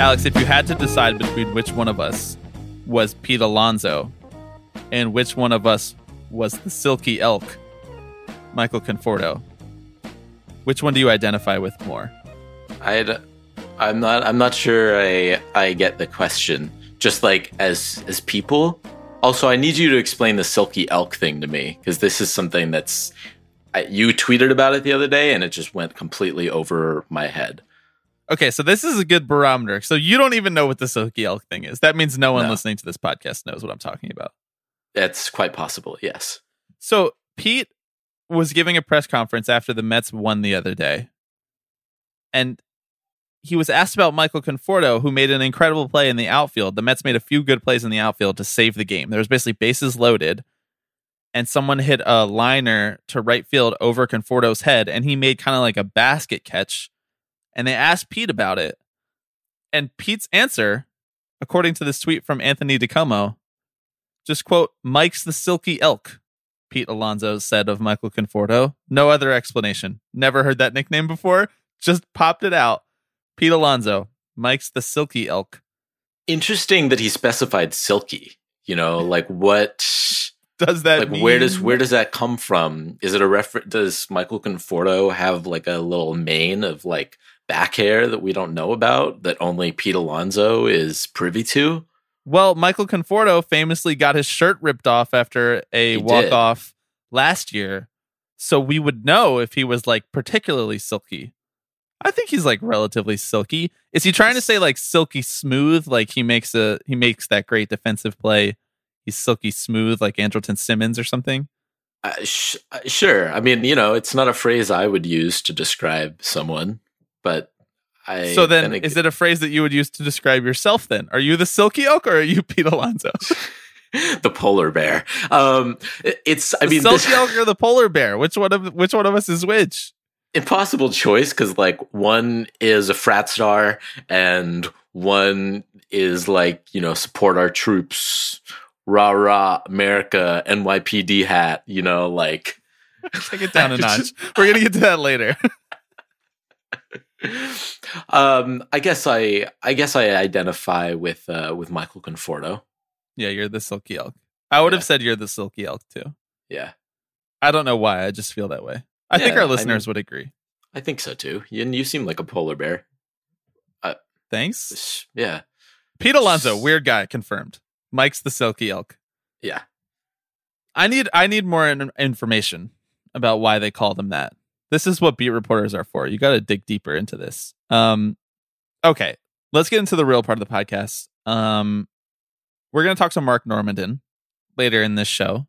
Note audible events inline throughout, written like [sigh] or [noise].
Alex, if you had to decide between which one of us was Pete Alonso and which one of us was the Silky Elk, Michael Conforto, which one do you identify with more? I'd, I'm not. I'm not sure. I I get the question. Just like as as people. Also, I need you to explain the Silky Elk thing to me because this is something that's. I, you tweeted about it the other day, and it just went completely over my head. Okay, so this is a good barometer. So you don't even know what the Silky Elk thing is. That means no one No. listening to this podcast knows what I'm talking about. That's quite possible. Yes. So Pete was giving a press conference after the Mets won the other day. And he was asked about Michael Conforto, who made an incredible play in the outfield. The Mets made a few good plays in the outfield to save the game. There was basically bases loaded, and someone hit a liner to right field over Conforto's head, and he made kind of like a basket catch. And they asked Pete about it. And Pete's answer, according to this tweet from Anthony DiComo, just quote, Mike's the silky elk, Pete Alonso said of Michael Conforto. No other explanation. Never heard that nickname before. Just popped it out. Pete Alonso, Mike's the silky elk. Interesting that he specified silky. You know, [laughs] like what Does that like mean? where does where does that come from? Is it a reference? Does Michael Conforto have like a little mane of like back hair that we don't know about that only Pete Alonso is privy to? Well, Michael Conforto famously got his shirt ripped off after a He did. walk off last year. So we would know if he was like particularly silky. I think he's like relatively silky. Is he trying to say like silky smooth? Like he makes a he makes that great defensive play. He's silky smooth like Andrelton Simmons or something. Uh, sh- uh, sure. I mean, you know, it's not a phrase I would use to describe someone, but I. so then, ag- is it a phrase that you would use to describe yourself? Then are you the silky oak or are you [laughs] Pete Alonso? [laughs] the polar bear? Um, it- it's. I The mean, silky this- oak or the polar bear? Which one of which one of us is which? impossible choice because like one is a frat star and one is like you know support our troops rah rah america nypd hat you know like Take it down a [laughs] notch. We're gonna get to that later. Um i guess i i guess i identify with uh with michael conforto yeah, you're the silky elk. I would have said you're the silky elk too. yeah I don't know why. I just feel that way. I think Yeah, our I listeners mean- would agree. i think so too you, you seem like a polar bear Thanks. yeah Pete Alonso, weird guy, confirmed. Mike's the silky elk. yeah I need I need more in- information about why they call them that. This is what beat reporters are for. You got to dig deeper into this. Um, okay, let's get into the real part of the podcast. Um, we're gonna talk to Marc Normandin later in this show,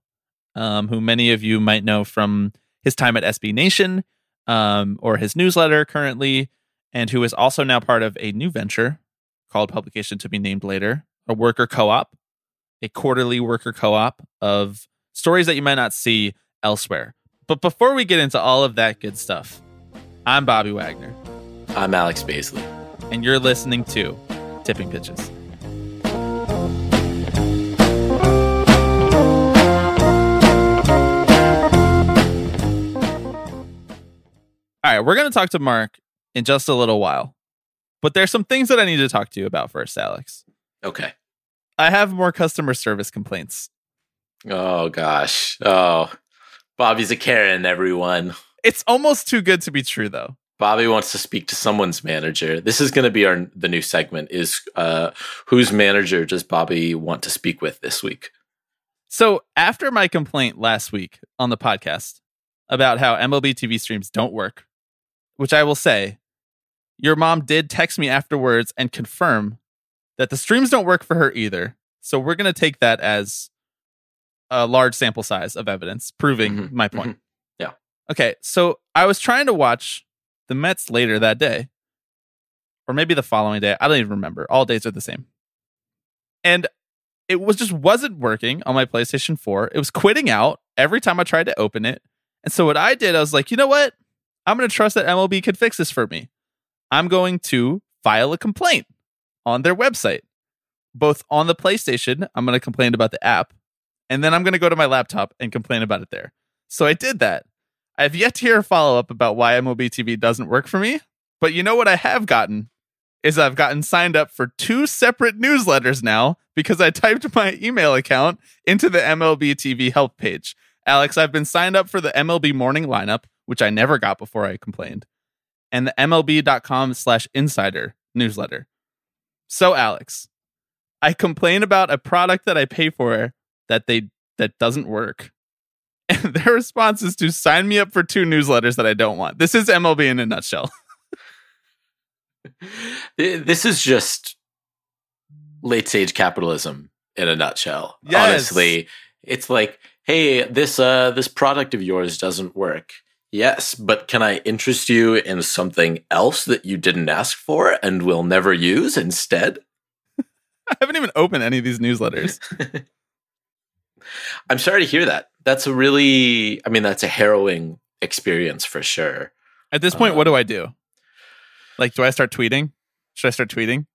um, who many of you might know from his time at SB Nation, um, or his newsletter currently, and who is also now part of a new venture called Publication to be named later, a worker co-op, a quarterly worker co-op of stories that you might not see elsewhere. But before we get into all of that good stuff, I'm Bobby Wagner, i'm alex Baisley. and you're listening to Tipping Pitches. All right, we're going to talk to Marc in just a little while. But there's some things that I need to talk to you about first, Alex. okay I have more customer service complaints. oh gosh oh bobby's a karen everyone It's almost too good to be true, though. Bobby wants to speak to someone's manager. This is going to be our the new segment. Is uh, whose manager does Bobby want to speak with this week? So after my complaint last week on the podcast about how MLB TV streams don't work, which I will say, your mom did text me afterwards and confirm that the streams don't work for her either. So we're going to take that as a large sample size of evidence proving Mhm, my point. mhm. Yeah. Okay, so I was trying to watch the Mets later that day. or maybe the following day. I don't even remember. All days are the same. And it was just wasn't working on my PlayStation 4. It was quitting out every time I tried to open it. And so what I did, I was like, you know what? I'm going to trust that MLB could fix this for me. I'm going to file a complaint on their website, both on the PlayStation. I'm going to complain about the app, and then I'm going to go to my laptop and complain about it there. So I did that. I have yet to hear a follow up about why MLB TV doesn't work for me. But you know what I have gotten is I've gotten signed up for two separate newsletters now because I typed my email account into the MLB TV help page. Alex, I've been signed up for the MLB morning lineup, which I never got before I complained, and the MLB.com slash insider newsletter. So, Alex, I complain about a product that I pay for that they that doesn't work. [laughs] And their response is to sign me up for two newsletters that I don't want. This is MLB in a nutshell. [laughs] this is just late stage capitalism in a nutshell. Yes. Honestly, it's like, hey, this uh this product of yours doesn't work. Yes, but can I interest you in something else that you didn't ask for and will never use instead? [laughs] I haven't even opened any of these newsletters. I'm sorry to hear that. That's a really, I mean, that's a harrowing experience for sure. At this point, what do I do? Like, do I start tweeting? Should I start tweeting?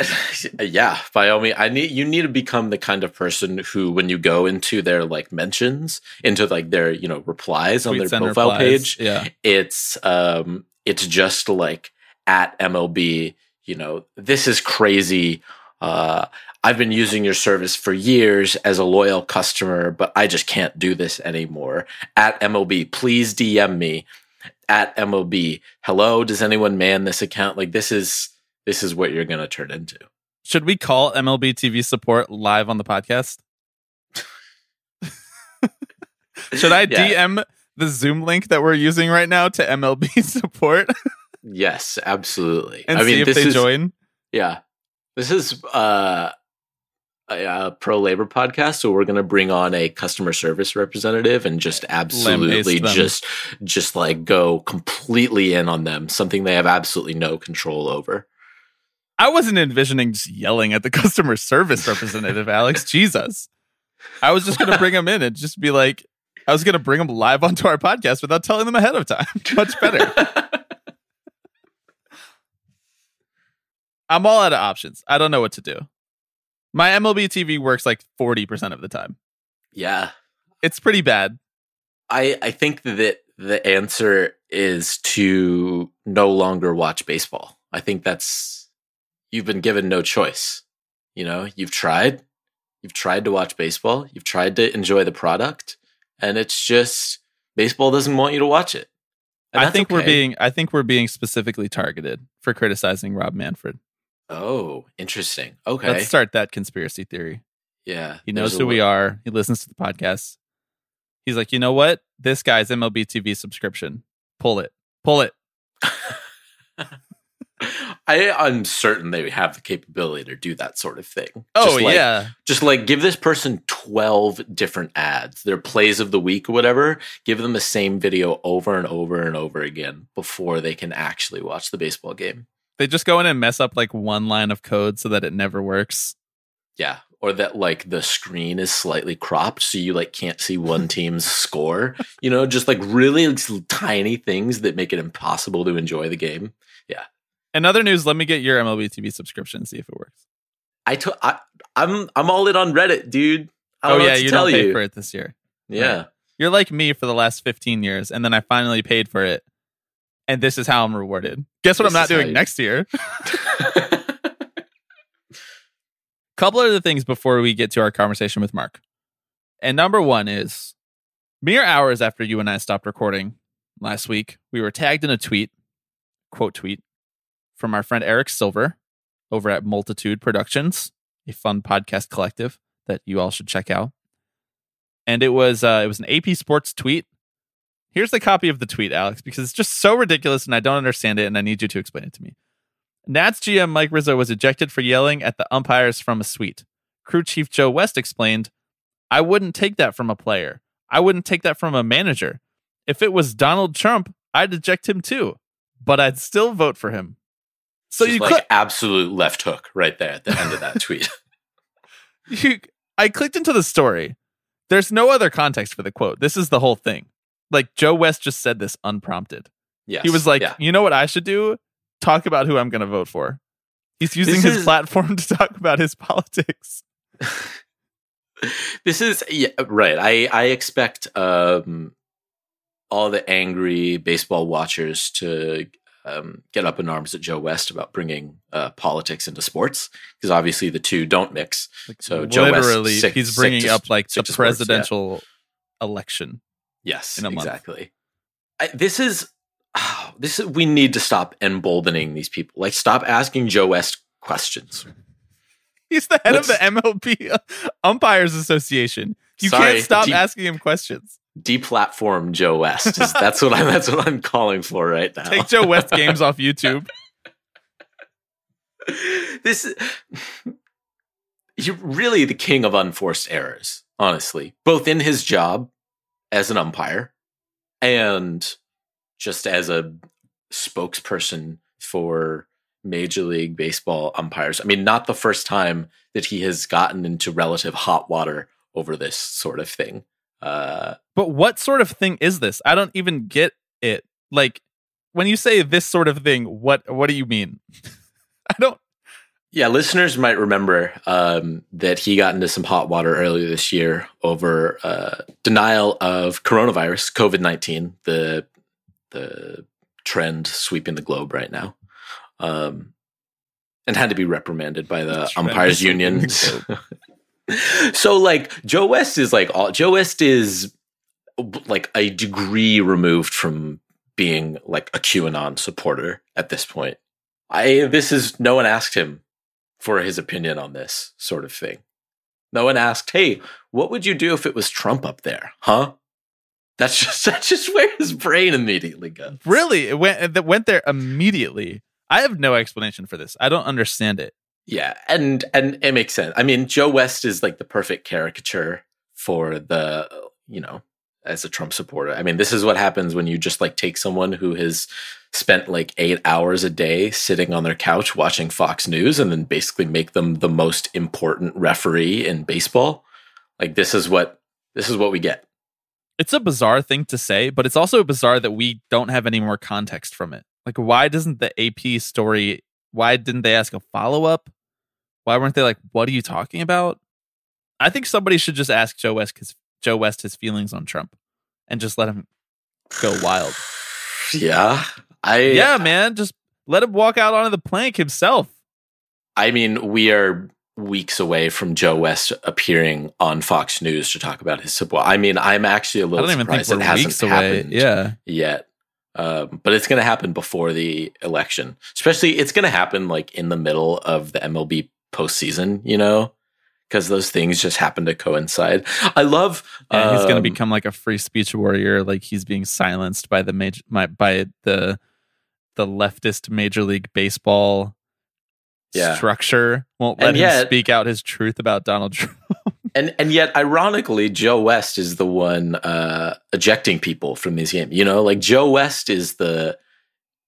[laughs] yeah, by all means, I need you need to become the kind of person who, when you go into their like mentions, into like their you know replies on their profile replies, page, yeah. it's um it's just like at MLB. You know, this is crazy. Uh, I've been using your service for years as a loyal customer, but I just can't do this anymore. At MLB, please DM me. At MLB, hello. Does anyone man this account? Like this is this is what you're going to turn into. Should we call MLB TV support live on the podcast? [laughs] Should I Yeah. DM the Zoom link that we're using right now to MLB [laughs] support Yes, absolutely. and I mean, see if this they is join? yeah, this is uh, a, pro labor podcast, so we're going to bring on a customer service representative and just absolutely just just like go completely in on them, something they have absolutely no control over. I wasn't envisioning just yelling at the [laughs] customer service representative, Alex. [laughs] Jesus. I was just going to bring him in and just be like, I was going to bring him live onto our podcast without telling them ahead of time. [laughs] Much better. I'm all out of options. I don't know what to do. My MLB TV works like 40% of the time. yeah, It's pretty bad. I I think that the answer is to no longer watch baseball. I think that's you've been given no choice. You know, you've tried, you've tried to watch baseball, you've tried to enjoy the product, and it's just baseball doesn't want you to watch it. I think we're being I think we're being specifically targeted for criticizing Rob Manfred. Oh, interesting. Okay. Let's start that conspiracy theory. yeah. He knows who we are. He listens to the podcast. He's like, you know what? This guy's MLB TV subscription. Pull it. Pull it. [laughs] I, I'm certain they have the capability to do that sort of thing. Oh Just like- yeah. just like give this person 12 different ads their plays of the week or whatever give them the same video over and over and over again before they can actually watch the baseball game They just go in and mess up like one line of code so that it never works. yeah or that like the screen is slightly cropped so you like can't see one [laughs] team's score you know just like really tiny things that make it impossible to enjoy the game Yeah. In other news, let me get your MLB TV subscription and see if it works. i took I, i'm i'm all in on reddit dude I Oh yeah, you tell don't pay you for it this year. yeah You're like me for the last 15 years, and then I finally paid for it. And this is how I'm rewarded. Guess what This I'm not doing you- next year? [laughs] [laughs] couple of other things before we get to our conversation with Marc. And number one is mere hours after you and I stopped recording last week, we were tagged in a tweet, quote tweet, from our friend Eric Silver over at Multitude Productions, a fun podcast collective that you all should check out. And it was uh, it was an AP Sports tweet. Here's the copy of the tweet, Alex, because it's just so ridiculous and I don't understand it, and I need you to explain it to me. Nats GM Mike Rizzo was ejected for yelling at the umpires from a suite. Crew chief Joe West explained, I wouldn't take that from a player. I wouldn't take that from a manager. If it was Donald Trump, I'd eject him too, but I'd still vote for him. So you like click, absolute left hook right there at the end of that [laughs] tweet. you, I clicked into the story. There's no other context for the quote. This is the whole thing. Like Joe West just said this unprompted. Yes. He was like, yeah. you know what I should do? Talk about who I'm going to vote for. He's using This his is- platform [laughs] to talk about his politics. [laughs] this is yeah, right. I I expect um all the angry baseball watchers to um, get up in arms at Joe West about bringing uh, politics into sports because obviously the two don't mix. Like, So Joe West sick- he's bringing up like the to sports, yeah. presidential election. Yes, in a month. exactly. I, this is oh, [sighs] this is we need to stop emboldening these people. Like stop asking Joe West questions. [laughs] He's the head of the Let's- MLB uh, Umpires Association. You Sorry, can't stop deep- asking him questions. Deplatform Joe West. That's what I'm. That's what I'm calling for right now. Take Joe West [laughs] games off YouTube. [laughs] this [sighs] you're really the king of unforced errors, honestly, both in his job as an umpire and just as a spokesperson for Major League Baseball umpires. I mean, not the first time that he has gotten into relative hot water over this sort of thing. Uh, But what sort of thing is this? I don't even get it. Like when you say this sort of thing, what what do you mean? [laughs] I don't Yeah, listeners might remember um, that he got into some hot water earlier this year over uh, denial of coronavirus, COVID nineteen, the the trend sweeping the globe right now, um, and had to be reprimanded by the, trend umpires union. [laughs] so, like Joe West is like all Joe West is like a degree removed from being like a QAnon supporter at this point. I this is no one asked him for his opinion on this sort of thing. No one asked, "Hey, what would you do if it was Trump up there?" Huh? That's just [laughs] that's just where his brain immediately goes. really it went it went there immediately. I have no explanation for this. I don't understand it. Yeah, and and it makes sense. I mean, Joe West is like the perfect caricature for the you know as a Trump supporter. I mean, this is what happens when you just like take someone who has spent like eight hours a day sitting on their couch watching Fox News and then basically make them the most important referee in baseball. Like this is what this is what we get. It's a bizarre thing to say, but it's also bizarre that we don't have any more context from it. Like why doesn't the AP story why didn't they ask a follow-up? Why weren't they like what are you talking about? I think somebody should just ask Joe West his Joe West his feelings on Trump and just let him go wild. [sighs] Yeah. I yeah, man, just let him walk out onto the plank himself. I mean, we are weeks away from Joe West appearing on Fox News to talk about his support. I mean, I'm actually a little don't even think surprised it hasn't away. happened Yeah. yet. Um, but it's going to happen before the election. Especially, it's going to happen like in the middle of the MLB postseason. You know, because those things just happen to coincide. I love. Yeah, he's going to um, become like a free speech warrior. Like he's being silenced by the major, my, by the the leftist Major League Baseball Yeah. structure. Won't let And him yet- speak out his truth about Donald [laughs] Trump. and and yet ironically joe west is the one uh ejecting people from these games you know like joe west is the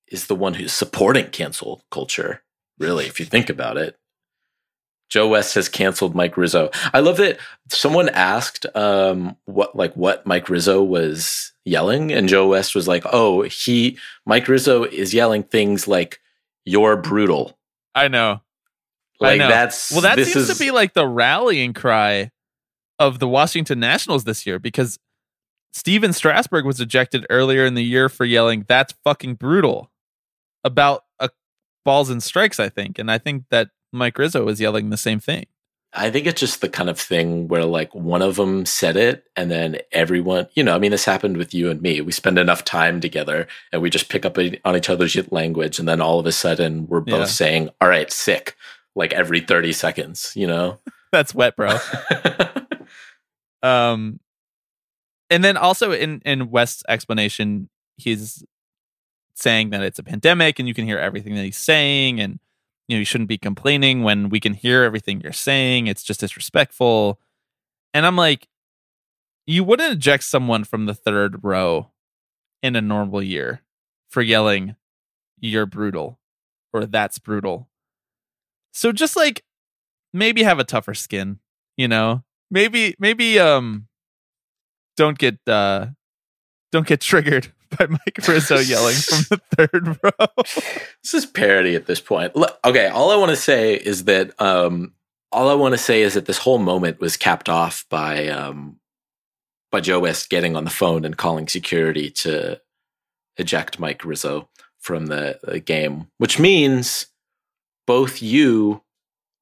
is the one who's supporting cancel culture really if you think about it joe west has canceled mike rizzo i love that someone asked um what like what mike rizzo was yelling and joe west was like oh he mike rizzo is yelling things like you're brutal I know. like I know. that's Well, that seems is, to be like the rallying cry of the Washington Nationals this year because Stephen Strasburg was ejected earlier in the year for yelling, That's fucking brutal about a balls and strikes, I think. And I think that Mike Rizzo was yelling the same thing. I think it's just the kind of thing where like one of them said it and then everyone, you know, I mean, this happened with you and me. We spend enough time together and we just pick up on each other's language. And then all of a sudden we're both Yeah. saying, all right, sick, like every 30 seconds, you know? [laughs] That's wet, bro. [laughs] Um, and then also in in West's explanation, he's saying that it's a pandemic, and you can hear everything that he's saying, and you know you shouldn't be complaining when we can hear everything you're saying. It's just disrespectful. And I'm like, you wouldn't eject someone from the third row in a normal year for yelling, "You're brutal." or that's brutal. So just like maybe have a tougher skin, you know? Maybe maybe um don't get uh don't get [laughs] triggered by Mike Rizzo yelling from the third row. [laughs] This is parody at this point. Look, okay, all I want to say is that um, all I want to say is that this whole moment was capped off by um, by Joe West getting on the phone and calling security to eject Mike Rizzo from the, the game, which means both you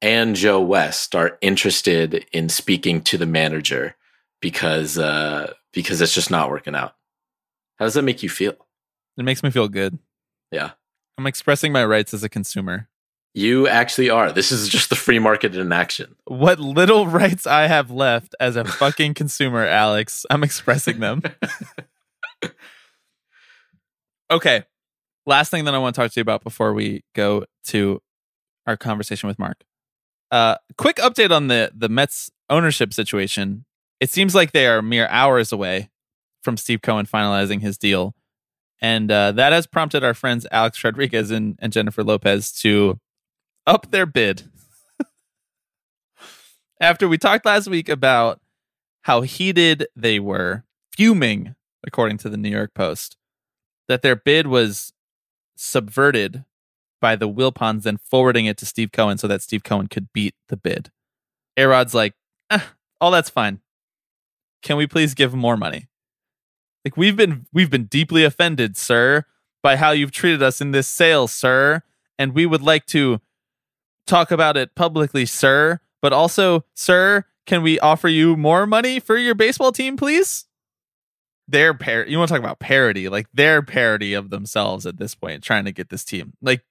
and Joe West are interested in speaking to the manager because uh, because it's just not working out. How does that make you feel? It makes me feel good. Yeah. I'm expressing my rights as a consumer. You actually are. This is just the free market in action. What little rights I have left as a fucking consumer, Alex, I'm expressing them. [laughs] okay. Last thing that I want to talk to you about before we go to our conversation with Marc. Uh, quick update on the the Mets ownership situation. It seems like they are mere hours away from Steve Cohen finalizing his deal. And uh, that has prompted our friends Alex Rodriguez and, and Jennifer Lopez to up their bid. [laughs] After we talked last week about how heated they were, fuming, according to the New York Post, that their bid was subverted by the Wilpons then forwarding it to Steve Cohen so that Steve Cohen could beat the bid. Arod's like, eh, all that's fine. Can we please give more money? Like we've been we've been deeply offended, sir, by how you've treated us in this sale, sir, and we would like to talk about it publicly, sir. But also, sir, can we offer you more money for your baseball team, please? Their par you want to talk about parody, like their parody of themselves at this point, trying to get this team. Like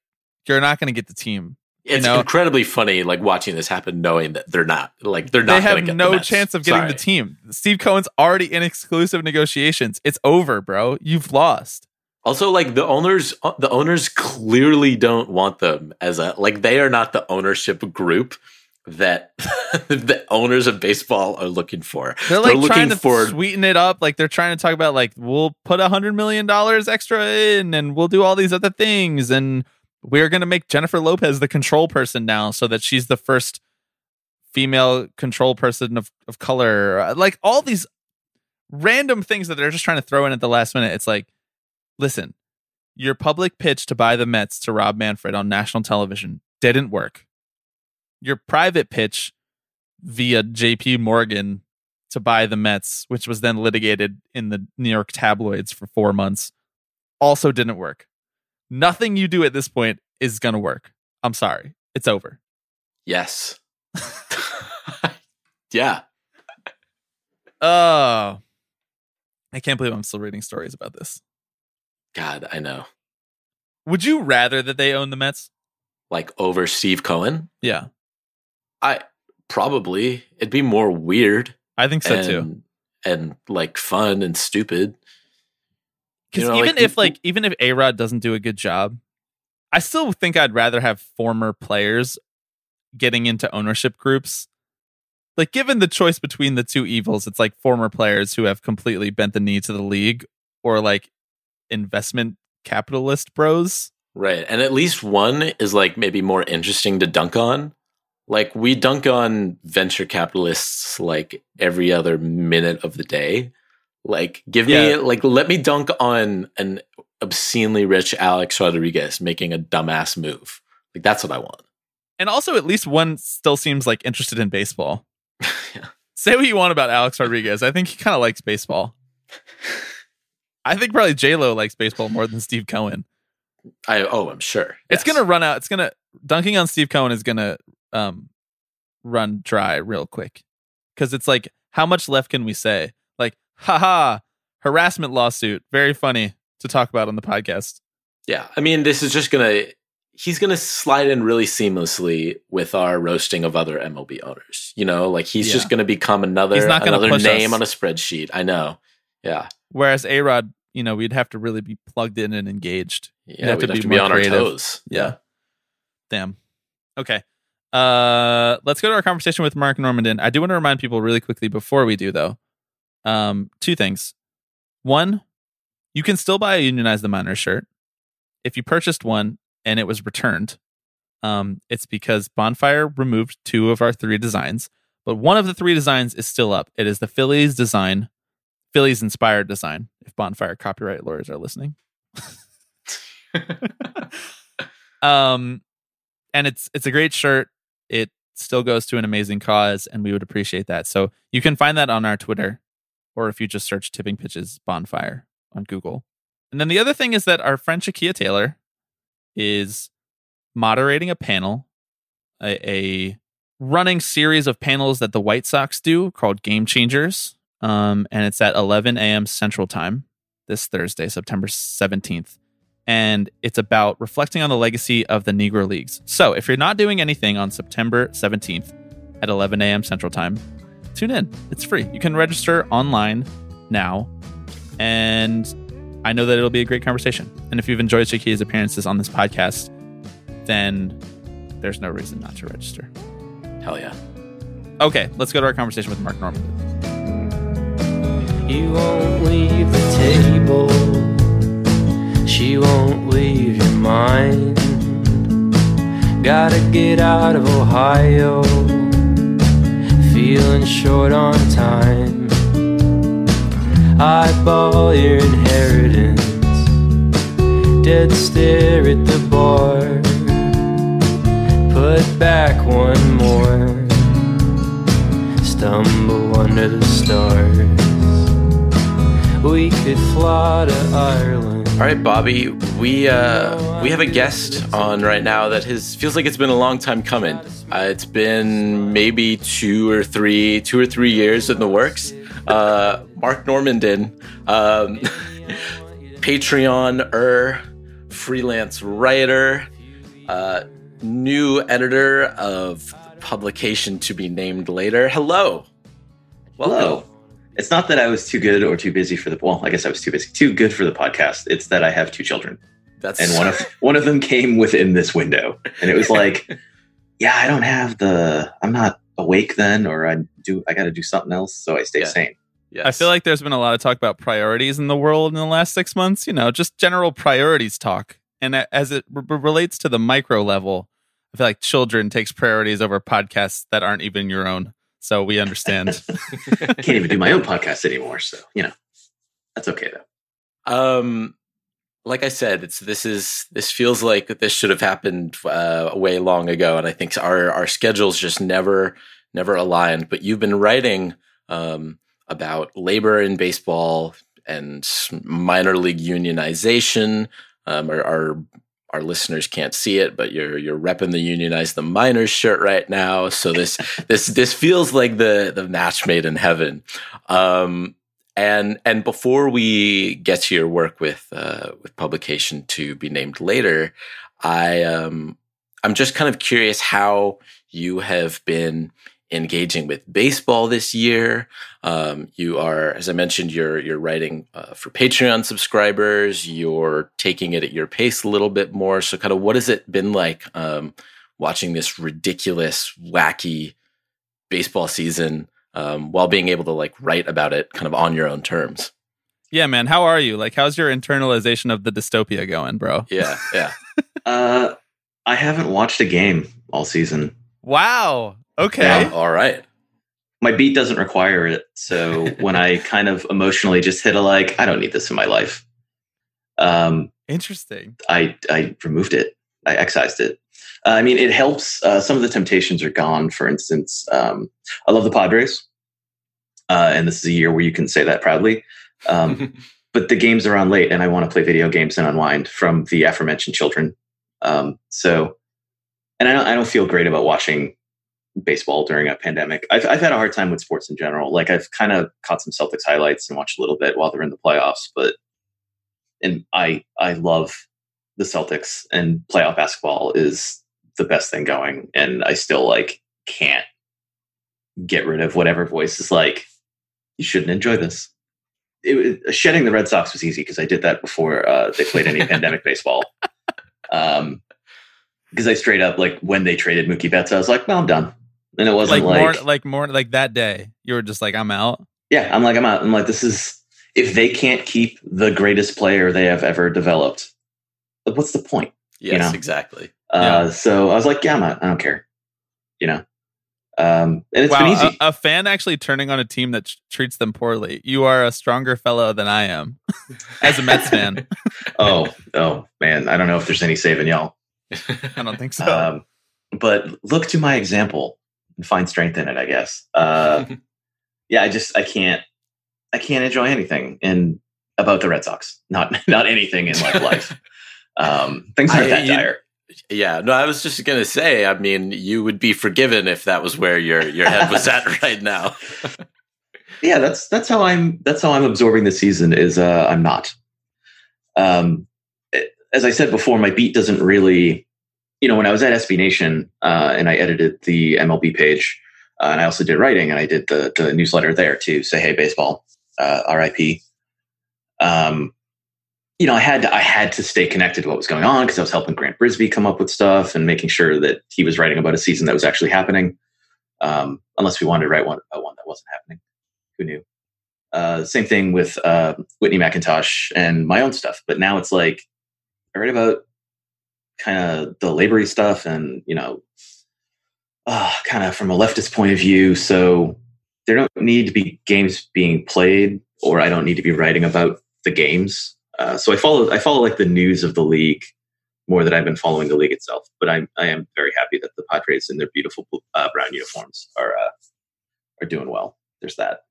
you're not going to get the team. It's you know? incredibly funny, like watching this happen, knowing that they're not like they're not. They have get no the chance of getting Sorry. the team. Steve Cohen's already in exclusive negotiations. It's over, bro. You've lost. Also, like the owners, uh, the owners clearly don't want them as a like they are not the ownership group that [laughs] the owners of baseball are looking for. They're like looking trying to for sweeten it up. Like they're trying to talk about like we'll put a hundred million dollars extra in, and we'll do all these other things, and we're gonna make Jennifer Lopez the control person now, so that she's the first female control person of, of color. Uh, like all these random things that they're just trying to throw in at the last minute. It's like, listen, your public pitch to buy the Mets to Rob Manfred on national television didn't work. Your private pitch via JP Morgan to buy the Mets, which was then litigated in the New York tabloids for four months, also didn't work. Nothing you do at this point is going to work. I'm sorry. It's over. yes, [laughs] yeah. Oh, I can't believe I'm still reading stories about this. God, I know. Would you rather that they own the Mets? Like over Steve Cohen, Yeah, I probably it'd be more weird I think so and, too. and like fun and stupid. Because You know, even like, if like even if A Rod doesn't do a good job, I still think I'd rather have former players getting into ownership groups. Like given the choice between the two evils, it's like former players who have completely bent the knee to the league, or like investment capitalist bros. Right. And at least one is like maybe more interesting to dunk on. Like we dunk on venture capitalists like every other minute of the day. Like give me like let me dunk on an obscenely rich Alex Rodriguez making a dumbass move. Like that's what I want. And also, at least one still seems like interested in baseball. [laughs] Yeah. Say what you want about Alex Rodriguez. I think he kind of likes baseball. I think probably J Lo likes baseball more than Steve Cohen. I oh, I'm sure. It's Yes. gonna run out. It's gonna dunking on Steve Cohen is gonna um run dry real quick because it's like how much left can we say? Haha, harassment lawsuit. Very funny to talk about on the podcast. Yeah. I mean, this is just gonna he's gonna slide in really seamlessly with our roasting of other MLB owners. You know, like he's Yeah. just gonna become another He's not another name us. on a spreadsheet. I know. Yeah. Whereas A Rod, you know, we'd have to really be plugged in and engaged. Yeah, have we'd to have be to be on creative. our toes. Yeah. Damn. Okay. Uh let's go to our conversation with Marc Normandin. I do want to remind people really quickly before we do though. Um two things. One, you can still buy a Unionize the Minors shirt. If you purchased one and it was returned. Um, it's because Bonfire removed two of our three designs, but one of the three designs is still up. It is the Phillies design, Phillies inspired design. If Bonfire copyright lawyers are listening, [laughs] um, and it's it's a great shirt. It still goes to an amazing cause, and we would appreciate that. So you can find that on our Twitter, or if you just search "Tipping Pitches Bonfire" on Google. And then the other thing is that our friend Shakeia Taylor is moderating a panel, a, a running series of panels that the White Sox do called Game Changers. Um, and it's at 11 a.m. Central Time this Thursday, September 17th. And it's about reflecting on the legacy of the Negro Leagues. So if you're not doing anything on September 17th at 11 a.m. Central Time, tune in. It's free. You can register online now. And I know that it'll be a great conversation. And if you've enjoyed Shakeia's appearances on this podcast, then there's no reason not to register. Hell yeah. Okay, let's go to our conversation with Marc Norman. You won't leave the table. She won't leave your mind. Gotta get out of Ohio. Feeling short on time. Eyeball your inheritance. Dead stare at the bar. Put back one more. Stumble under the stars. We could fly to Ireland. All right, Bobby, we uh, we have a guest on right now that has feels like it's been a long time coming. Uh, it's been maybe two or three, two or three years in the works. Uh, Marc Normandin, um, [laughs] Patreon er, freelance writer, uh, new editor of publication to be named later. Hello. Hello. It's not that I was too good or too busy for the well, I guess I was too busy, too good for the podcast. It's that I have two children. That's And one of [laughs] one of them came within this window. And it was like, [laughs] yeah, I don't have the I'm not awake then or I do I gotta do something else so I stay Yeah. sane. yes. I feel like there's been a lot of talk about priorities in the world in the last six months, you know, just general priorities talk. And as it r- r- relates to the micro level, I feel like children takes priorities over podcasts that aren't even your own. So we understand. [laughs] I can't even do my own podcast anymore. So, you know, that's okay though. Um, like I said, it's this is this feels like this should have happened uh, way long ago, and I think our our schedules just never never aligned. But you've been writing um, about labor in baseball and minor league unionization. Um, our, our our listeners can't see it, but you're you're repping the unionize the minors shirt right now. So this [laughs] this this feels like the the match made in heaven. Um, and and before we get to your work with uh, with publication to be named later, I um I'm just kind of curious how you have been engaging with baseball this year. Um, you are, as I mentioned, you're you're writing uh, for Patreon subscribers. You're taking it at your pace a little bit more. So, kind of, what has it been like um, watching this ridiculous, wacky baseball season um, while being able to like write about it kind of on your own terms? yeah, man. How are you? Like, how's your internalization of the dystopia going, bro? Yeah, yeah. [laughs] Uh I haven't watched a game all season. Wow. Okay. Yeah. All right. My beat doesn't require it. So [laughs] when I kind of emotionally just hit a like, I don't need this in my life. Um Interesting. I I removed it. I excised it. Uh, I mean, it helps. Uh, some of the temptations are gone. For instance, um, I love the Padres, uh, and this is a year where you can say that proudly. Um, [laughs] but the games are on late, and I want to play video games and unwind from the aforementioned children. Um, so, and I don't, I don't feel great about watching baseball during a pandemic. I've, I've had a hard time with sports in general. Like I've kind of caught some Celtics highlights and watched a little bit while they're in the playoffs, but and I I love the Celtics and playoff basketball is the best thing going, and I still like can't get rid of whatever voice is like you shouldn't enjoy this. It, was- shedding the Red Sox was easy because I did that before uh, they played any pandemic baseball. [laughs] Um, because I straight up like when they traded Mookie Betts, I was like, "Well, I'm done," and it wasn't Like, like, more, like more, like that day, you were just like, I'm out. yeah, I'm like, I'm out. I'm like, this is if they can't keep the greatest player they have ever developed, what's the point? Yes, know? exactly. Uh, So I was like, yeah, I'm not, I don't care. You know, um, and it's wow, been easy. A, a fan actually turning on a team that tr- treats them poorly. You are a stronger fellow than I am [laughs] as a Mets fan. [laughs] oh, oh man, I don't know if there's any saving y'all. [laughs] I don't think so. Um, but look to my example and find strength in it. I guess. Uh, [laughs] yeah, I just I can't I can't enjoy anything in about the Red Sox. Not [laughs] not anything in like life. [laughs] Um, things aren't I- that you- dire. Yeah, no, I was just gonna say. I mean, you would be forgiven if that was where your your head was at right now. yeah that's that's how i'm that's how i'm absorbing the season is uh i'm not um it- as i said before my beat doesn't really you know when i was at sb nation uh and i edited the mlb page uh, and i also did writing and i did the the newsletter there to say hey baseball uh rip um you know i had to i had to stay connected to what was going on because i was helping grant Brisbee come up with stuff and making sure that he was writing about a season that was actually happening um unless we wanted to write one about one that wasn't happening who knew? Uh, same thing with uh, Whitney McIntosh and my own stuff. But now it's like I read about kind of the labor stuff and, you know, uh, kind of from a leftist point of view. So there don't need to be games being played or I don't need to be writing about the games. Uh, so I follow, I follow like the news of the league more than I've been following the league itself. But I'm, I am very happy that the Padres in their beautiful uh, brown uniforms are, uh, are doing well. There's that.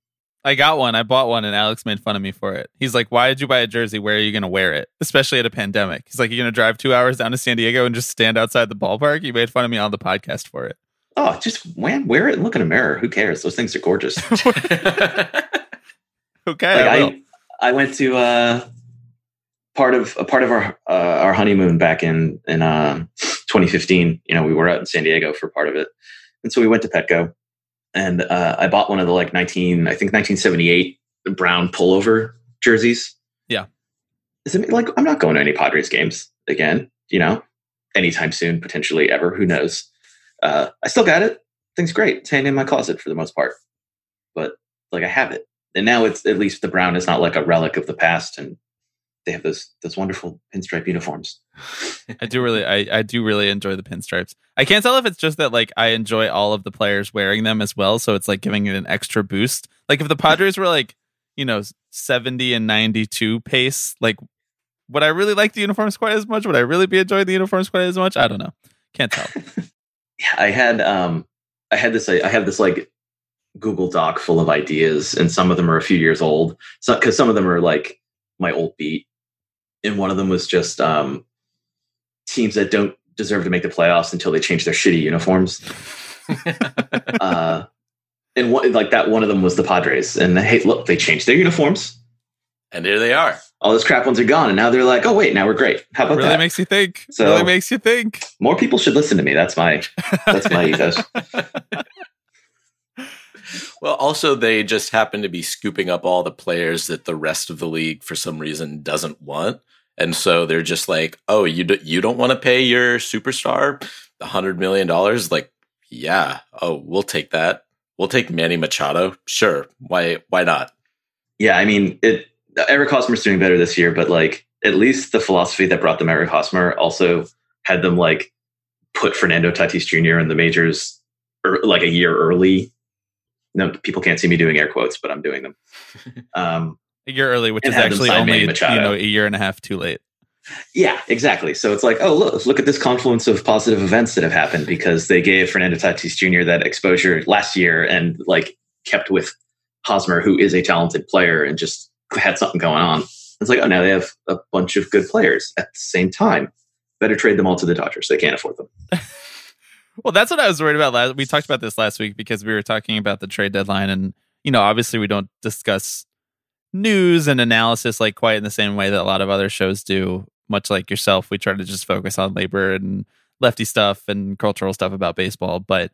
I got one. I bought one, and Alex made fun of me for it. He's like, "Why did you buy a jersey? Where are you going to wear it? Especially at a pandemic." He's like, "You're going to drive two hours down to San Diego and just stand outside the ballpark." He made fun of me on the podcast for it. Oh, just man, wear it and look in a mirror. Who cares? Those things are gorgeous. [laughs] [laughs] Okay, Like, I. I, I went to uh, part of a part of our uh, our honeymoon back in in uh, 2015. You know, we were out in San Diego for part of it, and so we went to Petco, and uh, I bought one of the like 19, I think 1978 brown pullover jerseys. Yeah. Is it like I'm not going to any Padres games again? You know, anytime soon, potentially ever. Who knows? Uh, I still got it. Thing's great. It's hanging in my closet for the most part, but like I have it and now it's at least the brown is not like a relic of the past and they have those those wonderful pinstripe uniforms I do really, I, I do really enjoy the pinstripes. I can't tell if it's just that like I enjoy all of the players wearing them as well, so it's like giving it an extra boost. Like if the Padres were like, you know, seventy and ninety two pace, like would I really like the uniforms quite as much? Would I really be enjoying the uniforms quite as much? I don't know. Can't tell. [laughs] yeah i had um i had this i have this like google doc full of ideas and some of them are a few years old so because some of them are like my old beat and one of them was just um teams that don't deserve to make the playoffs until they change their shitty uniforms [laughs] uh and one, like that one of them was the padres and hey look they changed their uniforms and there they are. all those crap ones are gone and now they're like oh wait now we're great how about really that makes you think. So- really makes you think. more people should listen to me that's my that's my ethos [laughs] Well, also they just happen to be scooping up all the players that the rest of the league for some reason doesn't want. And so they're just like, "Oh, you do, you don't want to pay your superstar the 100 million dollars?" Like, "Yeah, oh, we'll take that. We'll take Manny Machado. Sure. Why why not?" yeah i mean it eric hosmer's doing better this year but like at least the philosophy that brought them eric hosmer also had them like put fernando tatis jr in the majors like a year early no people can't see me doing air quotes but i'm doing them [laughs] um A year early, which is actually only you know a year and a half too late. Yeah, exactly. So it's like, oh, look, look at this confluence of positive events that have happened because they gave Fernando Tatis Jr. that exposure last year and like kept with Hosmer, who is a talented player and just had something going on. It's like, oh, now they have a bunch of good players at the same time. Better trade them all to the Dodgers. They can't afford them. [laughs] Well, that's what I was worried about. Last, we talked about this last week because we were talking about the trade deadline, and you know, obviously, we don't discuss news and analysis like quite in the same way that a lot of other shows do. Much like yourself, we try to just focus on labor and lefty stuff and cultural stuff about baseball. But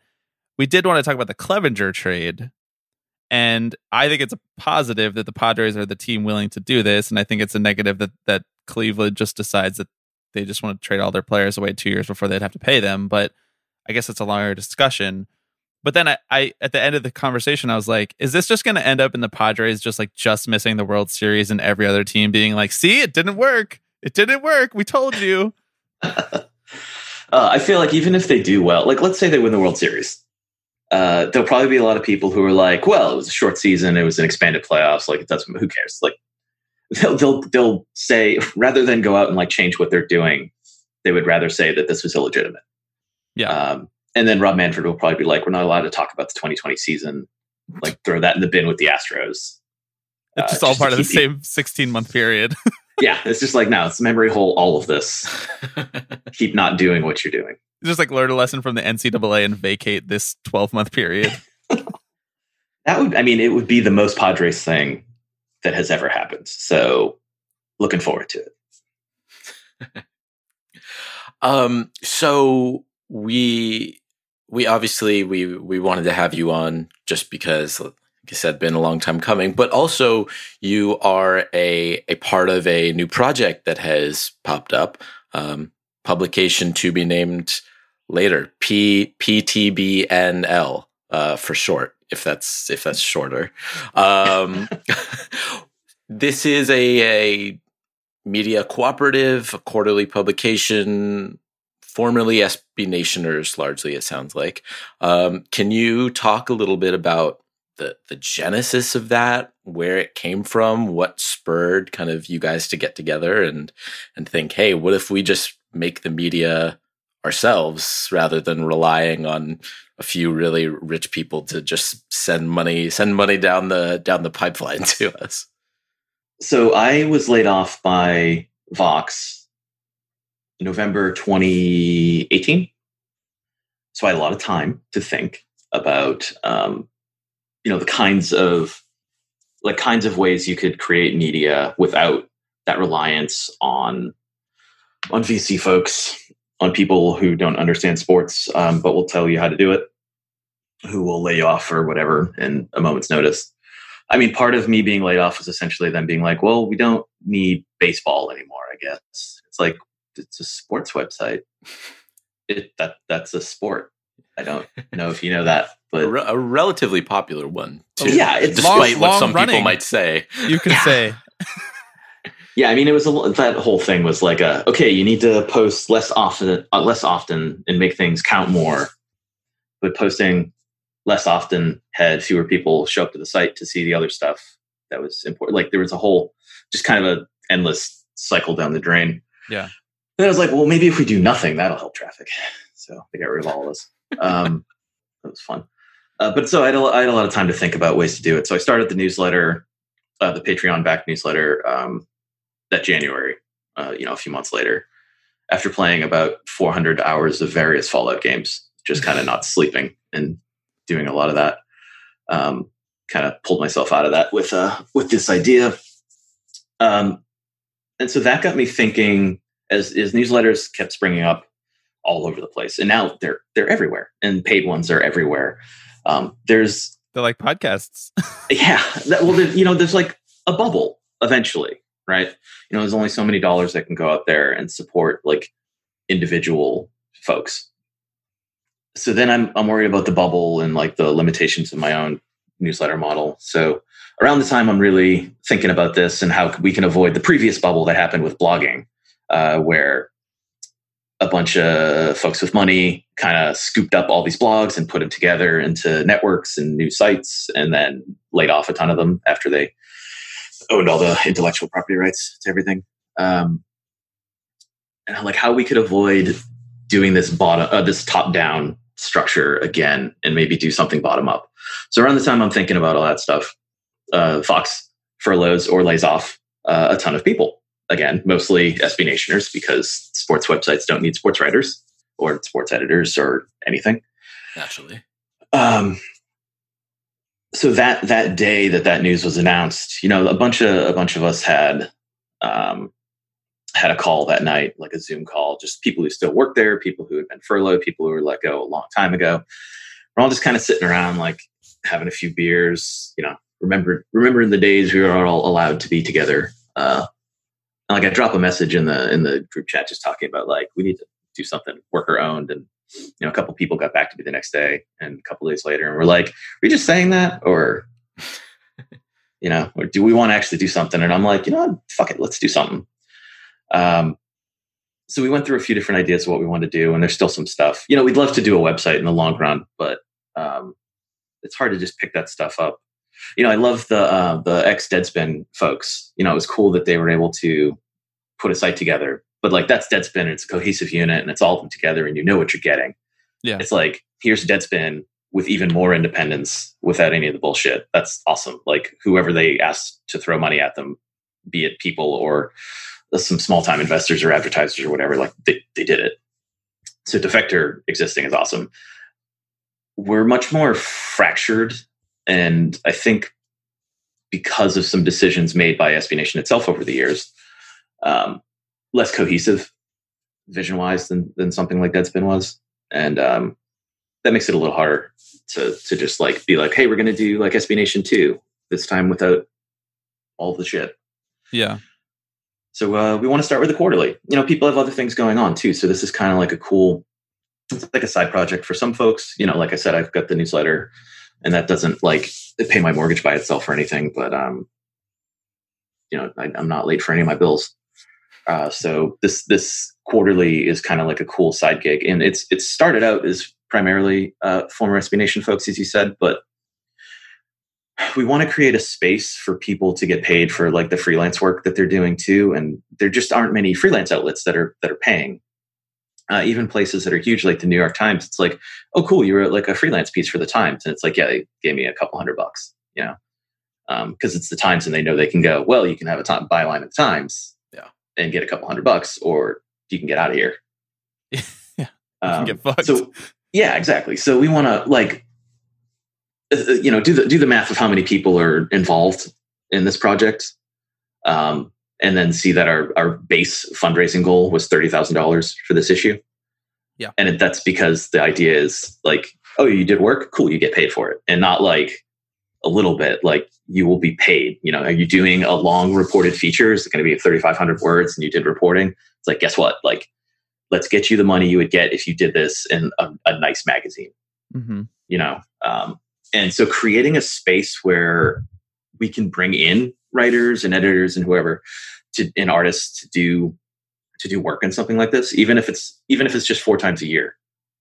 we did want to talk about the Clevenger trade, and I think it's a positive that the Padres are the team willing to do this, and I think it's a negative that that Cleveland just decides that they just want to trade all their players away two years before they'd have to pay them. But I guess it's a longer discussion. But then I, I at the end of the conversation, I was like, is this just going to end up in the Padres just like just missing the World Series and every other team being like, see, it didn't work. It didn't work. We told you. [laughs] uh, I feel like even if they do well, like let's say they win the World Series, uh, there'll probably be a lot of people who are like, "Well, it was a short season, it was an expanded playoffs. Like it doesn't. Who cares?" Like they'll they'll they'll say rather than go out and like change what they're doing, they would rather say that this was illegitimate. Yeah. Um, and then Rob Manfred will probably be like, "We're not allowed to talk about the 2020 season. Like throw that in the bin with the Astros." It's Uh, just all just part of the keep same 16 month period. [laughs] Yeah, it's just like no, it's memory hole. All of this. [laughs] Keep not doing what you're doing. just like learn a lesson from the NCAA and vacate this 12 month period. [laughs] That would, I mean, it would be the most Padres thing that has ever happened. So, looking forward to it. Um, so we we obviously we we wanted to have you on just because like I said, been a long time coming, but also you are a a part of a new project that has popped up. Um, publication to be named later. P PTBNL uh, for short, if that's if that's shorter. Um, [laughs] this is a, a media cooperative, a quarterly publication, formerly SB Nationers, largely, it sounds like. Um, can you talk a little bit about the, the genesis of that, where it came from, what spurred kind of you guys to get together and, and think, hey, what if we just make the media ourselves rather than relying on a few really rich people to just send money send money down the down the pipeline [laughs] to us So, I was laid off by Vox November 2018. So, I had a lot of time to think about, um, you know, the kinds of like kinds of ways you could create media without that reliance on on VC folks, on people who don't understand sports, um, but will tell you how to do it, who will lay you off or whatever in a moment's notice. I mean, part of me being laid off was essentially them being like, "Well, we don't need baseball anymore." I guess it's like it's a sports website. It that that's a sport. I don't know if you know that, [laughs] a, but re- a relatively popular one too Yeah, it's despite long- what long some people might say You could say, [laughs] Yeah, I mean, it was a, that whole thing was like a okay, you need to post less often, uh, less often, and make things count more. But posting less often had fewer people show up to the site to see the other stuff that was important. Like there was a whole, just kind of a endless cycle down the drain. Yeah. Then I was like, well, maybe if we do nothing, that'll help traffic. [laughs] So they got rid of all of this. Um, [laughs] that was fun. Uh, but so I had, a, I had a lot of time to think about ways to do it. So I started the newsletter, uh, the Patreon back newsletter. Um, that January, uh, you know, a few months later, after playing about 400 hours of various Fallout games, just kind of not [laughs] sleeping and doing a lot of that. Um, kind of pulled myself out of that with uh, with this idea, um, and so that got me thinking. As, as newsletters kept springing up all over the place, and now they're they're everywhere, and paid ones are everywhere. Um, there's they're like podcasts. [laughs] yeah, that, well, you know, there's like a bubble eventually, right? You know, there's only so many dollars that can go out there and support like individual folks. So then I'm I'm worried about the bubble and like the limitations of my own newsletter model. So around the time I'm really thinking about this and how we can avoid the previous bubble that happened with blogging, uh, where a bunch of folks with money kind of scooped up all these blogs and put them together into networks and new sites and then laid off a ton of them after they owned all the intellectual property rights to everything. Um, and like how we could avoid doing this bottom, uh, this top down structure again, and maybe do something bottom up. So around the time I'm thinking about all that stuff, uh, Vox furloughs or lays off uh, a ton of people. Again, mostly SB Nationers because sports websites don't need sports writers or sports editors or anything. naturally Um, so that that day that that news was announced, you know, a bunch of a bunch of us had um, had a call that night, like a Zoom call. Just people who still work there, people who had been furloughed, people who were let go a long time ago. We're all just kind of sitting around, like having a few beers. You know, remember remembering the days we were all allowed to be together. Uh, and like I drop a message in the in the group chat, just talking about like we need to do something worker owned and you know, a couple people got back to me the next day and a couple days later and we're like, are we just saying that? Or, [laughs] you know, or do we want to actually do something? And I'm like, you know, what? fuck it, let's do something. Um, so we went through a few different ideas of what we want to do, and there's still some stuff. You know, we'd love to do a website in the long run, but um, it's hard to just pick that stuff up. You know, I love the uh, the ex Deadspin folks. You know, it was cool that they were able to put a site together. But like that's Deadspin, and it's a cohesive unit, and it's all of them together, and you know what you're getting. Yeah. It's like here's Deadspin with even more independence without any of the bullshit. That's awesome. Like whoever they asked to throw money at them, be it people or some small time investors or advertisers or whatever, like they, they did it. So Defector existing is awesome. We're much more fractured. And I think because of some decisions made by SB Nation itself over the years, um, less cohesive vision wise than, than something like Deadspin was. And um, that makes it a little harder to to just like be like, hey, we're gonna do like SB Nation two this time without all the shit. Yeah. So uh, we want to start with the quarterly. You know, people have other things going on too. So this is kind of like a cool, it's like a side project for some folks. You know, like I said, I've got the newsletter, and that doesn't like pay my mortgage by itself or anything. But um, you know, I, I'm not late for any of my bills. Uh, so this this quarterly is kind of like a cool side gig, and it's it started out as primarily uh, former SB Nation folks, as you said, but we want to create a space for people to get paid for like the freelance work that they're doing too, and there just aren't many freelance outlets that are that are paying. Uh, even places that are huge, like the New York Times, it's like, oh, cool, you wrote like a freelance piece for the Times, and it's like, yeah, they gave me a couple hundred bucks, you know, because um, it's the Times, and they know they can go, well, you can have a time byline at the Times, Yeah. and get a couple hundred bucks, or you can get out of here. [laughs] yeah. Um, get fucked. So yeah, exactly. So we want to like, uh, uh, you know, do the do the math of how many people are involved in this project, um, and then see that our our base fundraising goal was thirty thousand dollars for this issue. Yeah. and it, that's because the idea is like, oh, you did work, cool, you get paid for it, and not like a little bit, like you will be paid. You know, are you doing a long reported feature? Is it going to be thirty five hundred words, and you did reporting? It's like, guess what? Like let's get you the money you would get if you did this in a, a nice magazine mm-hmm. you know um, and so creating a space where we can bring in writers and editors and whoever to and artists to do to do work in something like this even if it's even if it's just four times a year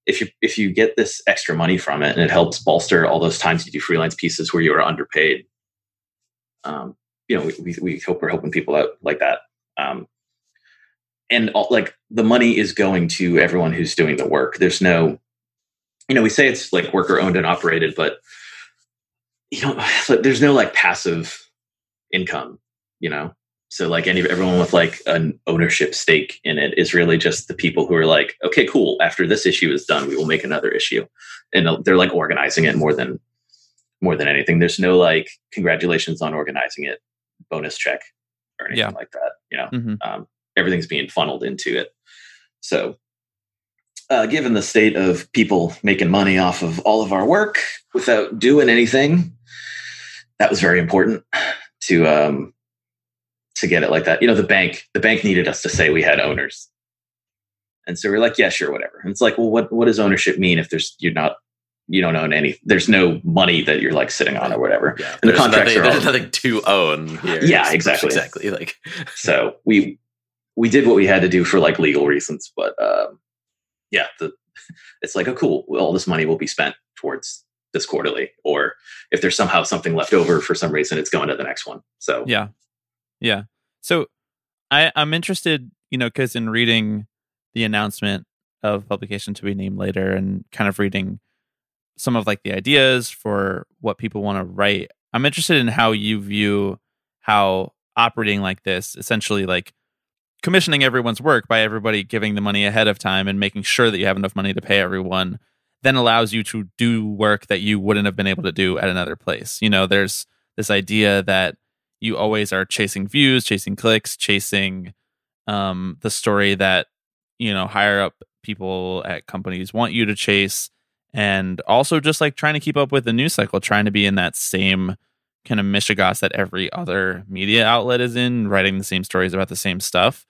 if you if you get this extra money from it and it helps bolster all those times you do freelance pieces where you are underpaid um, you know we, we, we hope we're helping people out like that um, and all, like the money is going to everyone who's doing the work. There's no, you know, we say it's like worker owned and operated, but you know, [sighs] there's no like passive income, you know. So like any everyone with like an ownership stake in it is really just the people who are like, okay, cool. After this issue is done, we will make another issue, and they're like organizing it more than more than anything. There's no like congratulations on organizing it, bonus check or anything Yeah. like that. You know, Mhm. um, everything's being funneled into it. So, uh, given the state of people making money off of all of our work without doing anything, that was very important to um, to get it like that. You know, the bank the bank needed us to say we had owners, and so we're like, yeah, sure, whatever. And it's like, well, what what does ownership mean if there's you're not you don't own any there's no money that you're like sitting on or whatever Yeah, and the contracts nothing, are all, there's nothing to own here. Yeah, exactly. exactly. Like [laughs] so we we did what we had to do for like legal reasons but um yeah the it's like oh cool all this money will be spent towards this quarterly or if there's somehow something left over for some reason it's going to the next one so Yeah. Yeah. So I, I'm interested, you know, because in reading the announcement of publication to be named later and kind of reading some of like the ideas for what people want to write, I'm interested in how you view how operating like this, essentially like commissioning everyone's work by everybody giving the money ahead of time and making sure that you have enough money to pay everyone, then allows you to do work that you wouldn't have been able to do at another place. You know, there's this idea that you always are chasing views, chasing clicks, chasing um, the story that you know higher up people at companies want you to chase, and also just like trying to keep up with the news cycle, trying to be in that same kind of mishigas that every other media outlet is in, writing the same stories about the same stuff,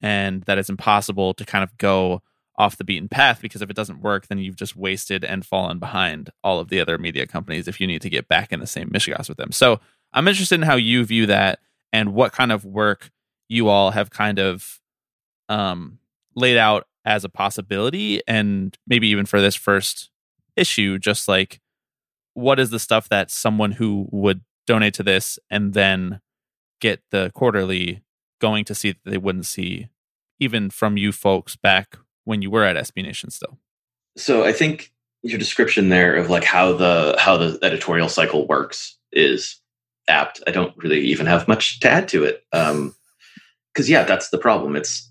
and that it's impossible to kind of go off the beaten path because if it doesn't work, then you've just wasted and fallen behind all of the other media companies if you need to get back in the same mishigas with them. So I'm interested in how you view that and what kind of work you all have kind of um laid out as a possibility and maybe even for this first issue just like what is the stuff that someone who would donate to this and then get the quarterly going to see that they wouldn't see even from you folks back when you were at SB Nation still. So I think your description there of like how the how the editorial cycle works is apt. I don't really even have much to add to it. Um because yeah, that's the problem. It's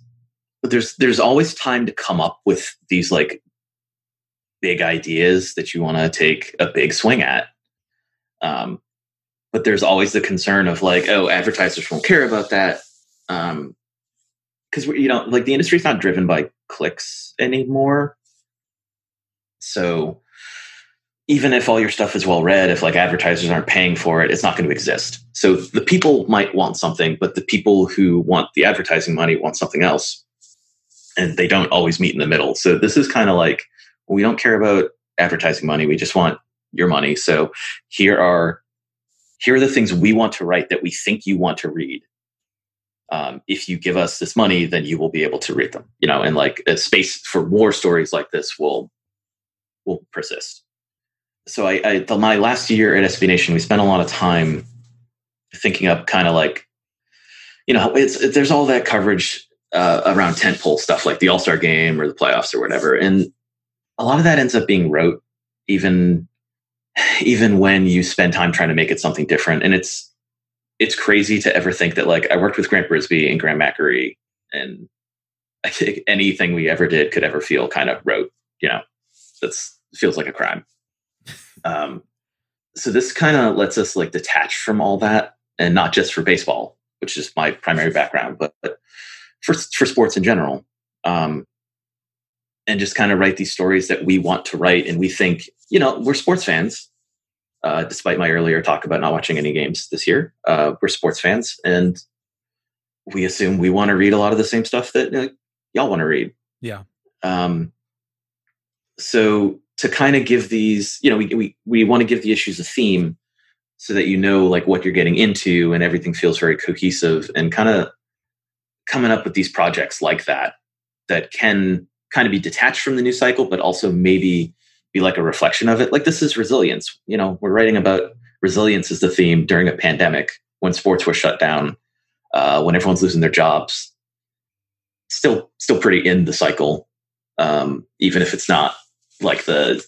but there's there's always time to come up with these like big ideas that you want to take a big swing at. Um but there's always the concern of like, oh, advertisers won't care about that. Um because you know, like the industry's not driven by clicks anymore. So even if all your stuff is well read, if like advertisers aren't paying for it, it's not going to exist. So the people might want something, but the people who want the advertising money want something else. And they don't always meet in the middle. So this is kind of like we don't care about advertising money. We just want your money. So here are here are the things we want to write that we think you want to read um, if you give us this money, then you will be able to read them. You know, and like a space for more stories like this will will persist. So I, I the, my last year at SB Nation, we spent a lot of time thinking up kind of like, you know, it's it, there's all that coverage uh, around tentpole stuff like the All Star Game or the playoffs or whatever, and a lot of that ends up being rote, even [sighs] even when you spend time trying to make it something different. And it's it's crazy to ever think that like I worked with Grant Brisbee and Graham MacAree, and I think anything we ever did could ever feel kind of rote. You know, that's feels like a crime. Um, so this kind of lets us like detach from all that, and not just for baseball, which is my primary background, but, but for for sports in general. Um, and just kind of write these stories that we want to write, and we think, you know, we're sports fans uh, despite my earlier talk about not watching any games this year. Uh, we're sports fans, and we assume we want to read a lot of the same stuff that uh, y'all want to read. Yeah. Um, so to kind of give these, you know, we we we want to give the issues a theme so that you know like what you're getting into and everything feels very cohesive and kind of coming up with these projects like that that can kind of be detached from the news cycle but also maybe be like a reflection of it. Like this is resilience. You know, we're writing about resilience as the theme during a pandemic when sports were shut down, uh, when everyone's losing their jobs. Still, still pretty in the cycle, um, even if it's not like the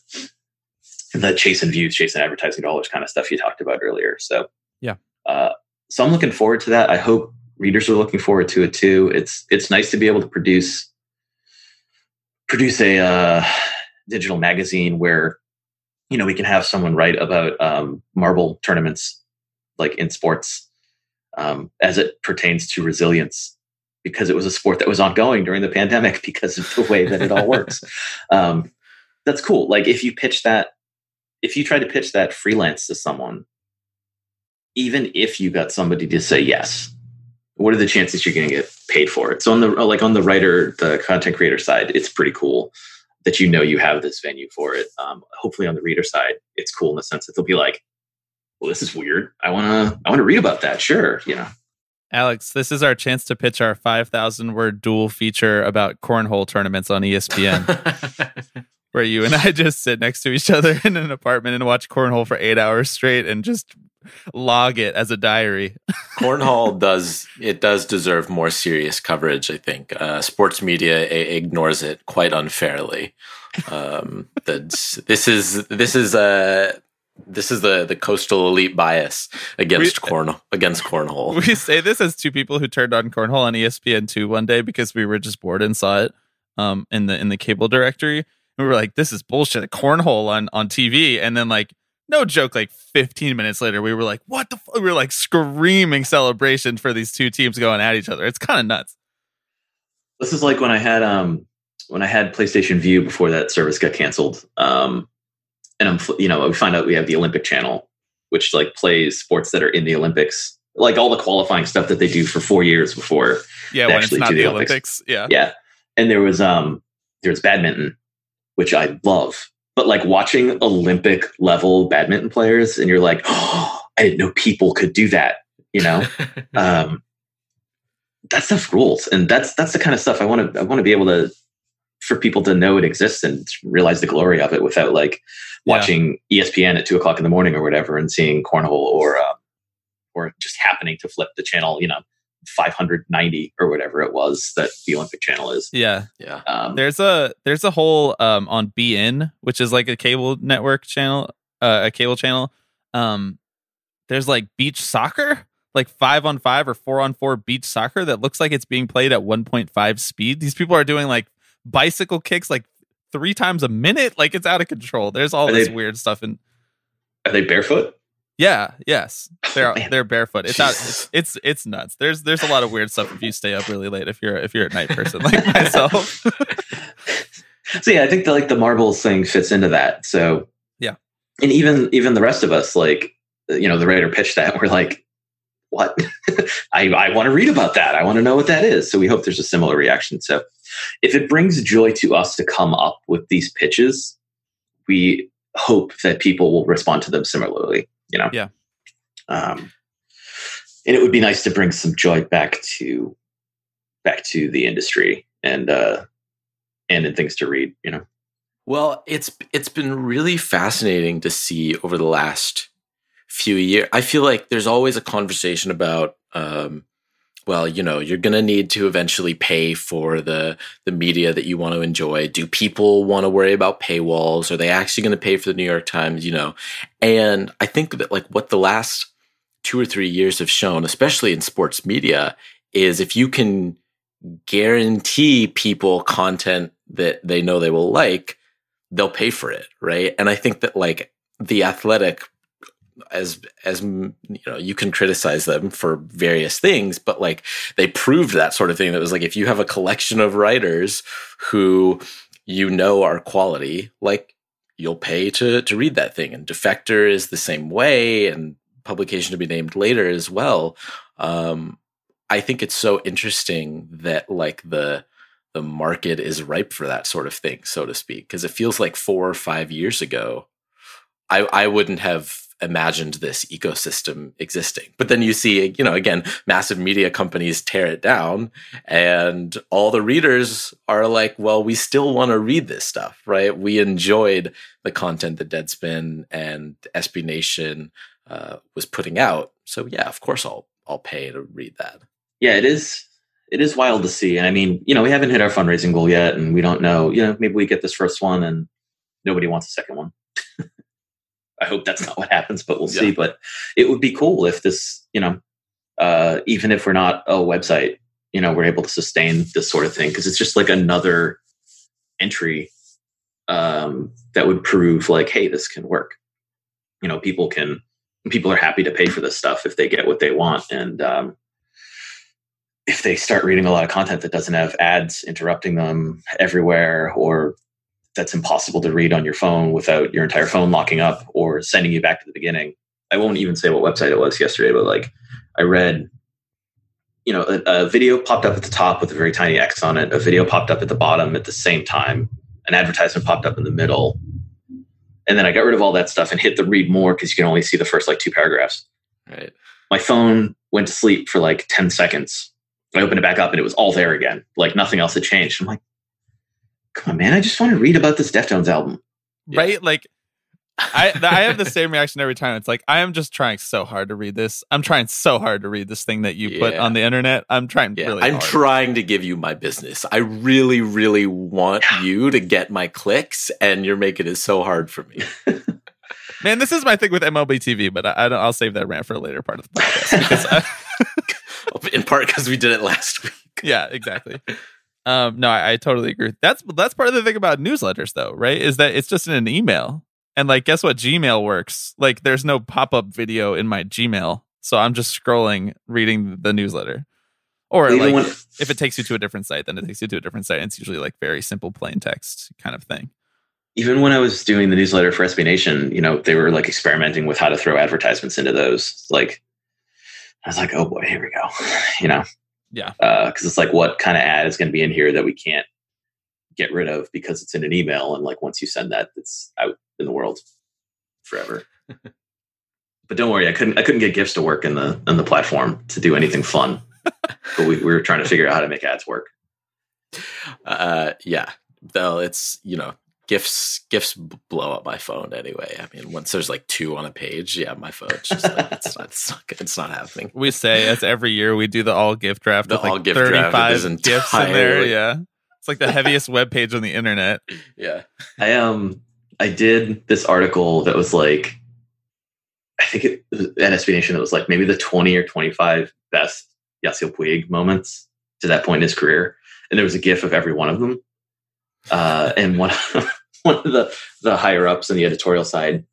the chasing views, chasing advertising dollars kind of stuff you talked about earlier. So yeah, uh, so I'm looking forward to that. I hope readers are looking forward to it too. It's it's nice to be able to produce produce a uh, digital magazine where you know we can have someone write about um, marble tournaments like in sports um, as it pertains to resilience because it was a sport that was ongoing during the pandemic [laughs] because of the way that it all works. [laughs] Um, that's cool. Like if you pitch that if you try to pitch that freelance to someone even if you got somebody to say yes what are the chances you're going to get paid for it? So on the like on the writer the content creator side it's pretty cool that you know you have this venue for it. Um, hopefully, on the reader side, it's cool in the sense that they'll be like, "Well, this is weird. I want to. I want to read about that. Sure, you know." Alex, this is our chance to pitch our 5,000 word dual feature about cornhole tournaments on ESPN, [laughs] where you and I [laughs] just sit next to each other in an apartment and watch cornhole for eight hours straight and just log it as a diary. [laughs] Cornhole does it does deserve more serious coverage. I think uh, sports media a- ignores it quite unfairly. Um, that's this is this is a. Uh, this is the the coastal elite bias against we, corn against cornhole. We say this as two people who turned on cornhole on ESPN two one day because we were just bored and saw it um, in the in the cable directory. And we were like, "This is bullshit." Cornhole on on TV, and then like no joke, like 15 minutes later, we were like, what the fuck? We were like screaming celebration for these two teams going at each other. It's kind of nuts. This is like when I had um when I had PlayStation Vue before that service got canceled. Um and I'm you know, we find out we have the Olympic channel, which like plays sports that are in the Olympics, like all the qualifying stuff that they do for four years before. Yeah, when it's not the, the Olympics. Olympics. Yeah. Yeah. And there was um there was badminton, which I love but like watching Olympic level badminton players, and you're like, oh, I didn't know people could do that. You know, [laughs] um, that stuff rules, and that's that's the kind of stuff I want to I want to be able to for people to know it exists and realize the glory of it without like watching E ESPN at two o'clock in the morning or whatever and seeing cornhole or uh, or just happening to flip the channel, you know, 590 or whatever it was that the Olympic channel is. Yeah. Yeah. Um, There's a there's a whole um on beIN, which is like a cable network channel, uh, a cable channel. Um there's like beach soccer, like 5 on 5 or 4 on 4 beach soccer that looks like it's being played at 1.5 speed. These people are doing like bicycle kicks like 3 times a minute, like it's out of control. There's all Are this they- weird stuff and are they barefoot? Yeah, yes. They're [laughs] Man. they're barefoot. It's out it's, it's it's nuts. There's there's a lot of weird stuff if you stay up really late if you're if you're a night person like [laughs] myself. [laughs] so yeah, I think the, like the marbles thing fits into that. So Yeah. and even even the rest of us, like you know, the writer pitched that we're like, what? I I want to read about that. I want to know what that is. So we hope there's a similar reaction. So if it brings joy to us to come up with these pitches, we hope that people will respond to them similarly. You know, Yeah. Um, and it would be nice to bring some joy back to back to the industry and uh and in things to read. You know. Well, it's it's been really fascinating to see over the last few years. I feel like there's always a conversation about um well, you know, you're going to need to eventually pay for the the media that you want to enjoy. Do people want to worry about paywalls? Are they actually going to pay for the New York Times, you know? And I think that like what the last 2 or 3 years have shown, especially in sports media, is if you can guarantee people content that they know they will like, they'll pay for it, right? And I think that like the athletic as as you know you can criticize them for various things but like they proved that sort of thing. That was like if you have a collection of writers who you know are quality like you'll pay to to read that thing. And defector is the same way and publication to be named later as well. Um i think it's so interesting that like the the market is ripe for that sort of thing so to speak because it feels like 4 or 5 years ago i i wouldn't have imagined this ecosystem existing but then you see you know again massive media companies tear it down and all the readers are like well we still want to read this stuff right we enjoyed the content that deadspin and sb nation uh, was putting out so yeah of course i'll i'll pay to read that yeah, it is. It is wild to see. And I mean, you know, we haven't hit our fundraising goal yet, and we don't know. You know, maybe we get this first one, and nobody wants a second one. I hope that's not what happens, but we'll see. But it would be cool if this, you know, uh, even if we're not a website, you know, we're able to sustain this sort of thing because it's just like another entry um, that would prove like, hey, this can work. You know, people can people are happy to pay for this stuff if they get what they want, and um, if they start reading a lot of content that doesn't have ads interrupting them everywhere or that's impossible to read on your phone without your entire phone locking up or sending you back to the beginning i won't even say what website it was yesterday but like i read you know a, a video popped up at the top with a very tiny x on it a video popped up at the bottom at the same time an advertisement popped up in the middle and then i got rid of all that stuff and hit the read more because you can only see the first like two paragraphs right my phone went to sleep for like 10 seconds. I opened it back up and it was all there again. Like nothing else had changed. I'm like, come on, man. I just want to read about this Deftones album. Yeah. right? Like I I have the same reaction every time. It's like I am just trying so hard to read this. I'm trying so hard to read this thing that you put on the internet. I'm trying Yeah, really I'm hard. trying to give you my business. I really, really want you to get my clicks, and you're making it so hard for me. [laughs] Man, this is my thing with MLB TV, but I, I don't, I'll save that rant for a later part of the podcast. I, [laughs] In part because we did it last week. yeah, exactly. [laughs] Um, no, I, I totally agree. That's that's part of the thing about newsletters, though, right? Is that it's just in an email, and like, guess what? Gmail works. Like, there's no pop up video in my Gmail, so I'm just scrolling, reading the newsletter. Or Even like, when- if it takes you to a different site, then it takes you to a different site. And it's usually like very simple, plain text kind of thing. Even when I was doing the newsletter for SB Nation, you know, they were like experimenting with how to throw advertisements into those. Like, I was like, oh boy, here we go. [sighs] You know, Yeah. because it's like, what kind of ad is going to be in here that we can't get rid of because it's in an email, and like once you send that, it's out in the world forever. [laughs] but don't worry, I couldn't I couldn't get gifts to work in the in the platform to do anything fun. [laughs] but we, we were trying to figure out how to make ads work. Uh, yeah, though it's you know gifs gifs b- blow up my phone anyway. I mean, once there's like two on a page, yeah, my phone just like [laughs] it's not it's not, it's not happening. We say as every year we do the all gift draft The with like all gift draft with 35 this gifts in there. Yeah. It's like the heaviest web page on the internet. [laughs] Yeah, I um I did this article that was like I think it was at SB Nation that was like maybe the 20 or 25 best Yasiel Puig moments to that point in his career. And there was a gif of every one of them. Uh, and one, one of the, the higher ups in the editorial side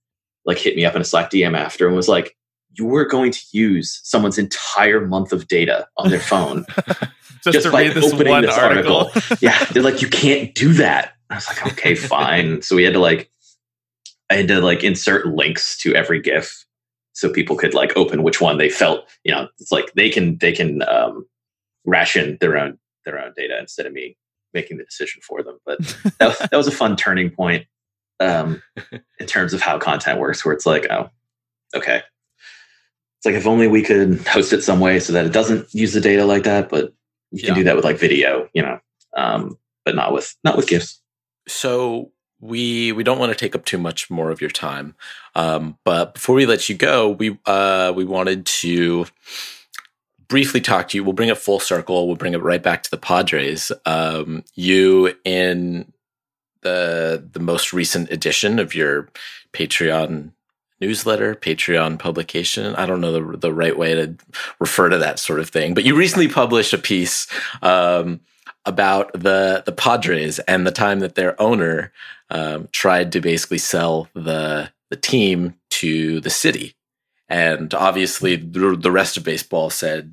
like hit me up in a Slack DM after and was like, you were going to use someone's entire month of data on their phone [laughs] Just, Just to by this opening one this article. [laughs] yeah, they're like, you can't do that. I was like, okay, [laughs] fine. So we had to like, I had to like insert links to every GIF so people could like open which one they felt. You know, it's like they can they can um, ration their own their own data instead of me making the decision for them. But [laughs] that, was- that was a fun turning point um, in terms of how content works, where it's like, oh, okay. It's like if only we could host it some way so that it doesn't use the data like that, but you can Yeah. do that with like video, you know, um, but not with not with gifs. so we we don't want to take up too much more of your time um, but before we let you go we uh, we wanted to briefly talk to you. We'll bring it full circle. We'll bring it right back to the padres. Um, you in the the most recent edition of your patreon newsletter patreon publication. I don't know the, the right way to refer to that sort of thing but you recently published a piece um, about the the Padres and the time that their owner um, tried to basically sell the the team to the city, and obviously the, the rest of baseball said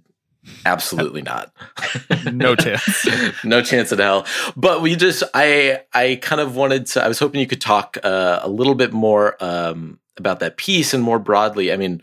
absolutely not, [laughs] No chance. [laughs] no chance in hell. But we just I I kind of wanted to. I was hoping you could talk uh, a little bit more um, about that piece and more broadly. I mean,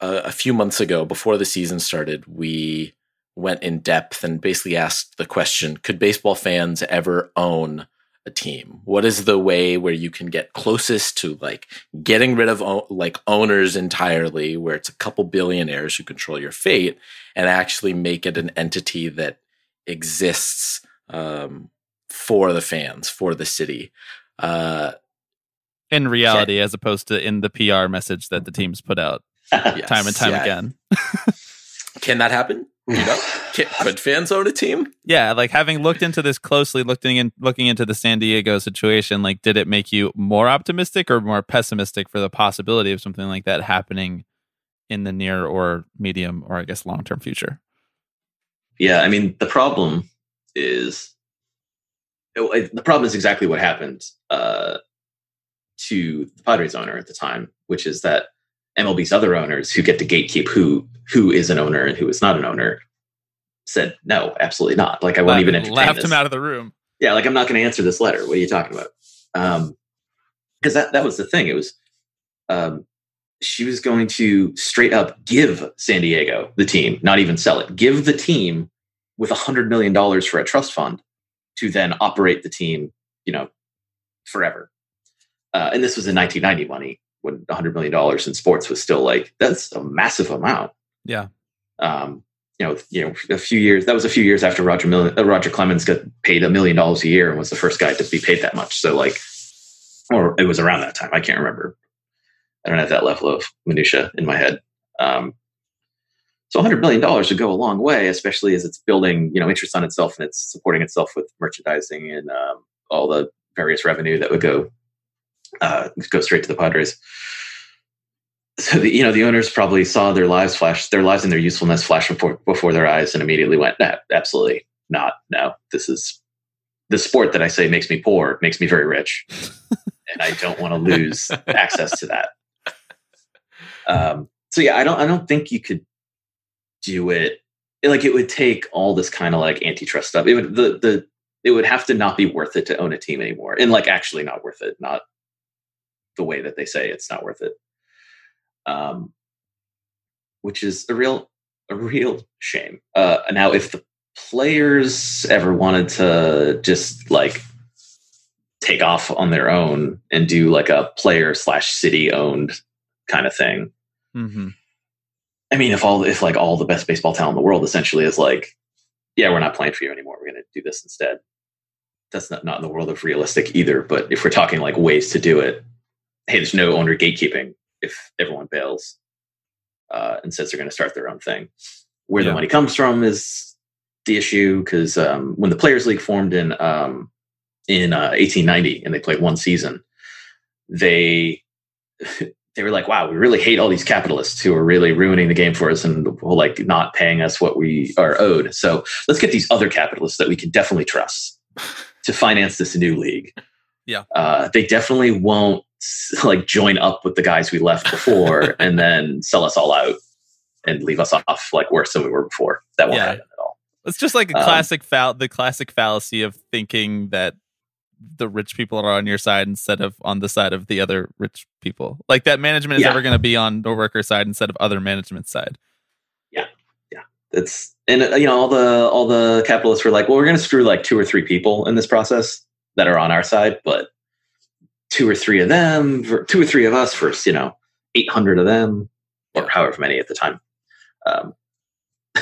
uh, a few months ago, before the season started, we went in depth and basically asked the question could baseball fans ever own a team? What is the way where you can get closest to like getting rid of like owners entirely where it's a couple billionaires who control your fate and actually make it an entity that exists um, for the fans for the city? Uh, In reality, as opposed to in the PR message that the teams put out [laughs] yes, time and time yeah. again. [laughs] can that happen you know can, could fans own a team Yeah, like having looked into this closely, looking in, looking into the San Diego situation, like did it make you more optimistic or more pessimistic for the possibility of something like that happening in the near or medium or I guess long term future? Yeah, I mean the problem is it- the problem is exactly what happened uh, to the Padres owner at the time, which is that MLB's other owners who get to gatekeep who who is an owner and who is not an owner said no, absolutely not. Like I won't even entertain laughed this. him out of the room. yeah, like I'm not going to answer this letter. What are you talking about? Um, because that that was the thing. It was, um, she was going to straight up give San Diego the team, not even sell it. Give the team with a hundred million dollars for a trust fund to then operate the team, you know, forever. Uh, and this was in 1990 money when 100 million dollars in sports was still like that's a massive amount. Yeah. Um, you know, you know, a few years. That was a few years after Roger Mil- uh, Roger Clemens got paid a million dollars a year and was the first guy to be paid that much. So, like, or it was around that time. I can't remember. I don't have that level of minutia in my head. Um, so, 100 million dollars would go a long way, especially as it's building, you know, interest on itself and it's supporting itself with merchandising and um, all the various revenue that would go uh, go straight to the Padres. So the, you know the owners probably saw their lives flash their lives and their usefulness flash before before their eyes and immediately went "No, absolutely not. No this is the sport that i say makes me poor makes me very rich and i don't want to lose [laughs] access to that. Um, so yeah i don't i don't think you could do it like it would take all this kind of like antitrust stuff. It would the the it would have to not be worth it to own a team anymore and like actually not worth it not the way that they say it's not worth it um, which is a real a real shame. Uh, now, if the players ever wanted to just like take off on their own and do like a player slash city owned kind of thing, Mm-hmm. I mean, if all if like all the best baseball talent in the world essentially is like yeah, we're not playing for you anymore. We're going to do this instead. That's not, not in the world of realistic either. But if we're talking like ways to do it, hey, there's no owner gatekeeping if everyone bails uh, and says they're going to start their own thing. Where Yeah. the money comes from is the issue because um, when the Players League formed in um, in uh, 1890 and they played one season, they [laughs] they were like, "Wow, we really hate all these capitalists who are really ruining the game for us and like not paying us what we are owed. So let's get these other capitalists that we can definitely trust [laughs] to finance this new league." Yeah. uh, they definitely won't like join up with the guys we left before [laughs] and then sell us all out and leave us off like worse than we were before. That won't Yeah. happen at all. It's just like a Um, classic fall the classic fallacy of thinking that the rich people are on your side instead of on the side of the other rich people. Like that management is Yeah. ever going to be on the worker side instead of other management side. Yeah. Yeah. It's and uh, you know all the all the capitalists were like, well, we're going to screw like two or three people in this process that are on our side, but two or three of them, two or three of us versus you know eight hundred of them or however many at the time. Um, [laughs]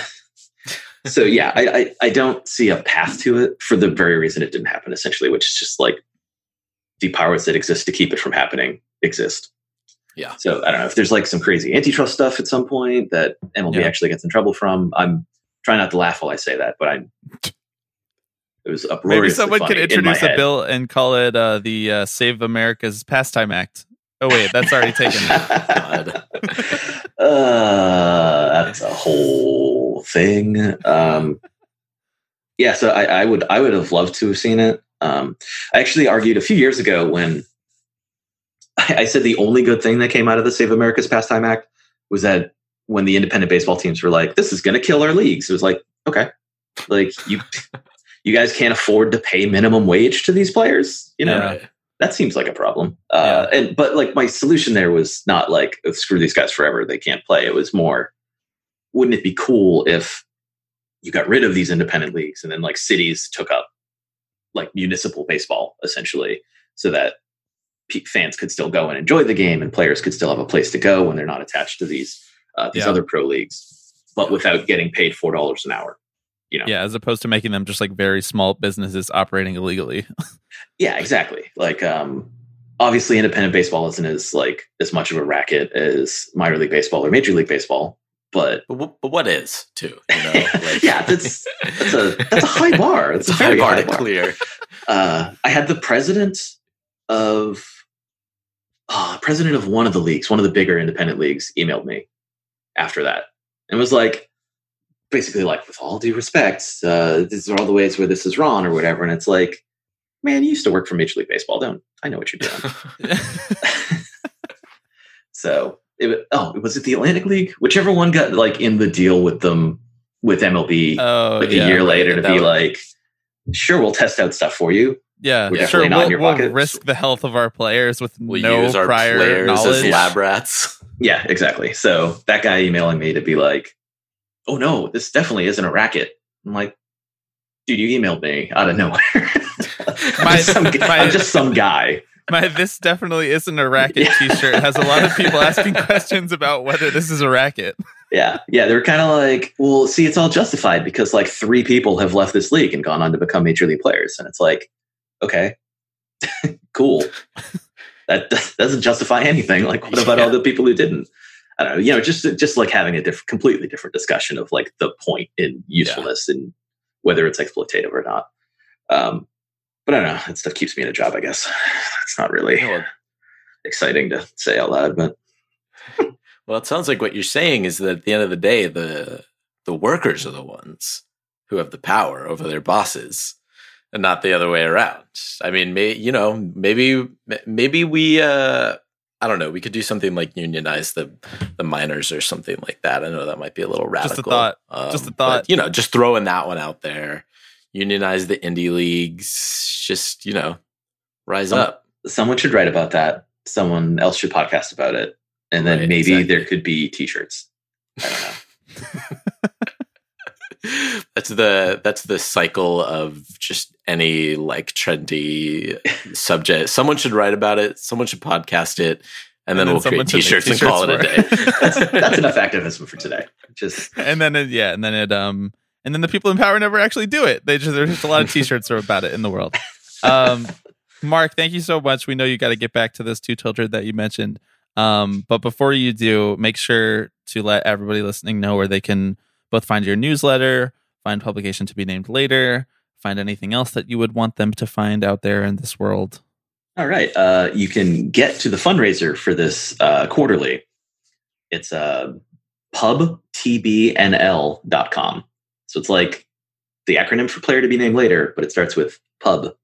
so yeah, I, I I don't see a path to it for the very reason it didn't happen. Essentially, which is just like the powers that exist to keep it from happening exist. Yeah. So I don't know if there's like some crazy antitrust stuff at some point that MLB Yeah. actually gets in trouble from. I'm trying not to laugh while I say that, but I'm. It was Maybe someone could in introduce a head. bill and call it uh, the uh, Save America's Pastime Act. Oh wait, that's already taken. [laughs] God. uh, that's a whole thing. Um, yeah, so I, I would I would have loved to have seen it. Um, I actually argued a few years ago when I, [laughs] I said the only good thing that came out of the Save America's Pastime Act was that when the independent baseball teams were like, "This is going to kill our leagues," it was like, okay, like you you guys can't afford to pay minimum wage to these players, you know Yeah. That seems like a problem. Uh, and but like my solution there was not like "Oh, screw these guys forever; they can't play. It was more, wouldn't it be cool if you got rid of these independent leagues and then like cities took up like municipal baseball essentially, so that fans could still go and enjoy the game and players could still have a place to go when they're not attached to these uh, these Yeah. other pro leagues, but without getting paid four dollars an hour. You know, Yeah, as opposed to making them just like very small businesses operating illegally. [laughs] Yeah, exactly. Like, um, obviously, independent baseball isn't as like as much of a racket as minor league baseball or major league baseball, but But, wh- but what is too? You know, [laughs] like, yeah, that's that's a that's a high bar. It's, it's a a [laughs] high very bar high to bar. clear. Uh, I had the president of uh, president of one of the leagues, one of the bigger independent leagues, emailed me after that and was like, basically like, with all due respect, uh, these are all the ways where this is wrong or whatever. And it's like, man, you used to work for Major League Baseball, don't? I know what you're doing. [laughs] [laughs] So it oh, was it the Atlantic League? Whichever one got like in the deal with them with MLB oh, like yeah. a year later to be was- like, sure, we'll test out stuff for you. Yeah, We're sure. definitely not We'll, in your we'll pocket. risk the health of our players with We'll no use our prior players knowledge. as lab rats. Yeah, exactly. So that guy emailing me to be like, oh no, this definitely isn't a racket. I'm like, dude, you emailed me out of nowhere. [laughs] I'm, My- just some, my- I'm just some guy. My this definitely isn't a racket T-shirt has a lot of people [laughs] asking questions about whether this is a racket. Yeah, yeah. They're kind of like, well, see, it's all justified because like three people have left this league and gone on to become major league players, and it's like, okay, [laughs] cool. that that doesn't justify anything. Like, what about Yeah. all the people who didn't? I don't know. You know, just just like having a different, completely different discussion of like the point in usefulness and whether it's exploitative or not. Um, but I don't know. That stuff keeps me in a job. I guess [sighs] it's not really Well, [laughs] exciting to say out loud, but [laughs] well, it sounds like what you're saying is that at the end of the day, the the workers are the ones who have the power over their bosses, and not the other way around. I mean, may, you know, maybe maybe we. Uh, I don't know. We could do something like unionize the the minors or something like that. I know that might be a little radical. Just a thought. Um, Just a but, thought. you know, just throwing that one out there. Unionize the indie leagues. Just you know, rise Some- up. someone should write about that. Someone else should podcast about it, and then Right, maybe exactly. there could be T-shirts. I don't know. [laughs] [laughs] that's the that's the cycle of just any like trendy subject. Someone should write about it. Someone should podcast it, and, then, then we'll create should make t-shirts and call it a day. that's [laughs] that's enough activism for today. Just and then it, yeah, and then it um and then the people in power never actually do it. They just there's just a lot of [laughs] t-shirts about it in the world. Um, Marc, thank you so much. We know you got to get back to this two tilted that you mentioned. Um, but before you do, make sure to let everybody listening know where they can both find your newsletter, find publication to be named later, find anything else that you would want them to find out there in this world. All right. Uh, you can get to the fundraiser for this uh, quarterly. It's uh, pubtbnl.com. So it's like the acronym for player to be named later, but it starts with pub,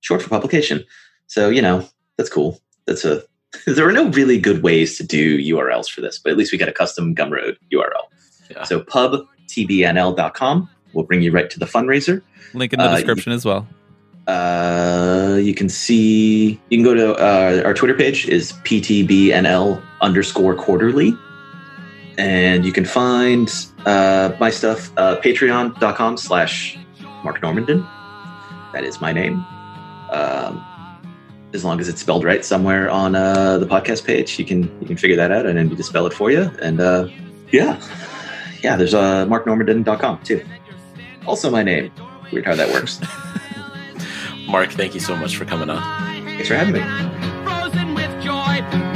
short for publication. So, you know, that's cool. That's a [laughs] there are no really good ways to do URLs for this, but at least we got a custom Gumroad URL. Yeah. So pubtbnl.com will bring you right to the fundraiser. Link in the Uh, description as well. Uh, you can see you can go to uh, our Twitter page is ptbnl underscore quarterly, and you can find uh, my stuff uh, patreon.com slash Marc Normandin. That is my name. Um, as long as it's spelled right somewhere on uh, the podcast page, you can you can figure that out. and didn't need spell it for you. And uh, yeah, yeah. There's a uh, marcnormandin.com too. Also my name. Weird how that works. [laughs] Marc, thank you so much for coming on. Thanks for having me. Frozen with joy,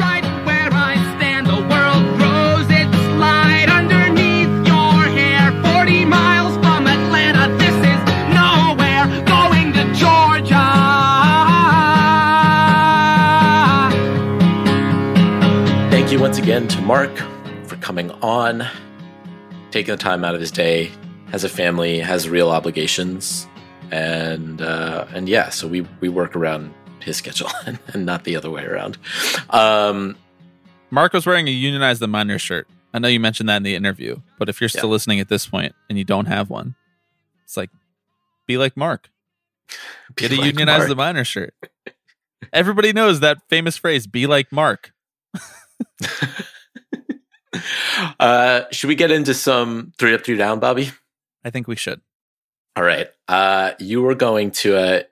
right where I stand, the world grows its light underneath your hair. 40 miles from Atlanta, this is nowhere. Going to Georgia. Thank you once again to Marc for coming on, taking the time out of his day, has a family, has real obligations, and uh, and yeah, so we we work around his [laughs] schedule and not the other way around. Um, Marc was wearing a unionized the Minors shirt. I know you mentioned that in the interview, but if you're still Yeah. listening at this point and you don't have one, it's like be like Marc. [laughs] be Get a like unionize Marc. the Minors shirt. Everybody knows that famous phrase, be like Marc. [laughs] uh, should we get into some three up, three down, Bobby? I think we should. All right. Uh, you were going to. Uh,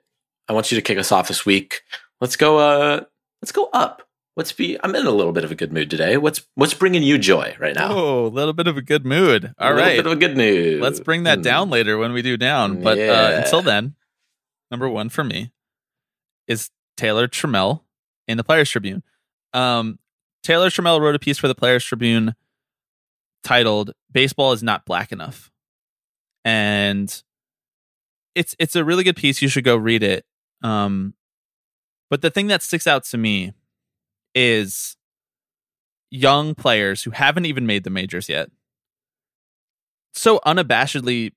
I want you to kick us off this week. Let's go. Uh, let's go up. Let's be. I'm in a little bit of a good mood today. What's What's bringing you joy right now? Oh, a little bit of a good mood. All a little right. bit of a good mood. Let's bring that Mm. down later when we do down. But uh, until then, number one for me is Taylor Trammell in the Players Tribune. Um, Taylor Trammell wrote a piece for the Players Tribune titled "Baseball is not black enough," and it's it's a really good piece. You should go read it. Um, but the thing that sticks out to me is young players who haven't even made the majors yet so unabashedly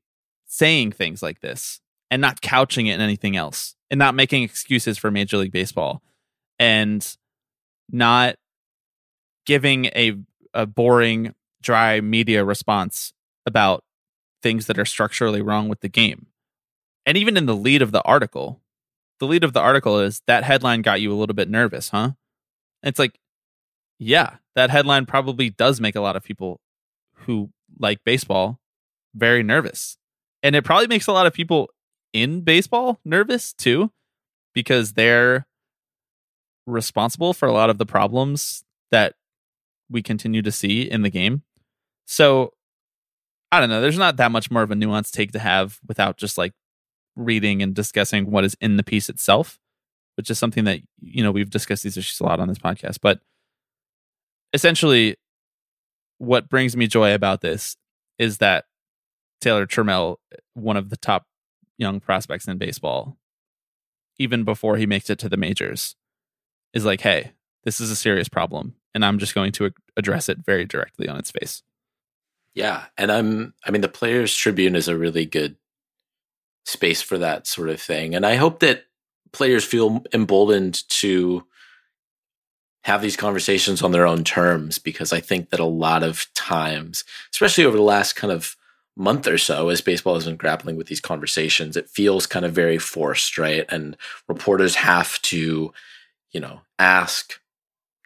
saying things like this and not couching it in anything else and not making excuses for Major League Baseball and not giving a a boring dry media response about things that are structurally wrong with the game. And even in the lead of the article, the lead of the article is that headline got you a little bit nervous, huh? It's like yeah, that headline probably does make a lot of people who like baseball very nervous. And it probably makes a lot of people in baseball nervous too, because they're responsible for a lot of the problems that we continue to see in the game. So I don't know. There's not that much more of a nuanced take to have without just like reading and discussing what is in the piece itself, which is something that, you know, we've discussed these issues a lot on this podcast. But essentially, what brings me joy about this is that Taylor Trammell, one of the top young prospects in baseball, even before he makes it to the majors, is like, hey, this is a serious problem, and I'm just going to address it very directly on its face. Yeah, and I'm. I mean, the Players Tribune is a really good space for that sort of thing, and I hope that players feel emboldened to have these conversations on their own terms because I think that a lot of times, especially over the last kind of month or so, as baseball has been grappling with these conversations, it feels kind of very forced, right? And reporters have to, you know, ask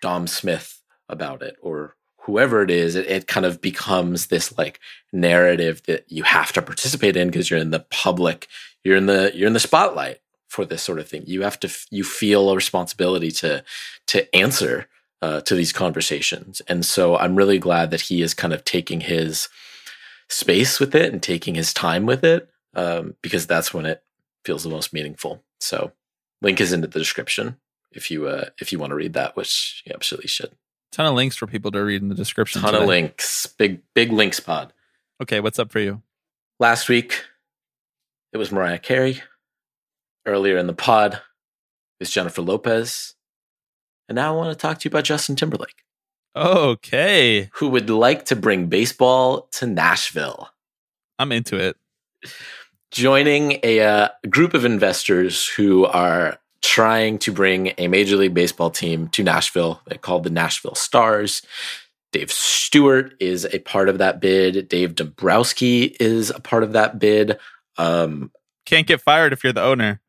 Dom Smith about it or whoever it is. It, it kind of becomes this like narrative that you have to participate in because you're in the public, you're in the you're in the spotlight for this sort of thing. You have to you feel a responsibility to to answer uh, to these conversations, and so I'm really glad that he is kind of taking his space with it and taking his time with it um, because that's when it feels the most meaningful. So link is in the description if you uh, if you want to read that, which you absolutely should. Ton of links for people to read in the description. Ton today. of links, big big links pod. Okay, what's up for you? Last week it was Mariah Carey. Earlier in the pod it was Jennifer Lopez, and now I want to talk to you about Justin Timberlake, Okay, who would like to bring baseball to Nashville. I'm into it. joining a uh, group of investors who are trying to bring a Major League Baseball team to Nashville. They called the Nashville Stars. Dave Stewart is a part of that bid. Dave Dombrowski is a part of that bid. Um, Can't get fired if you're the owner.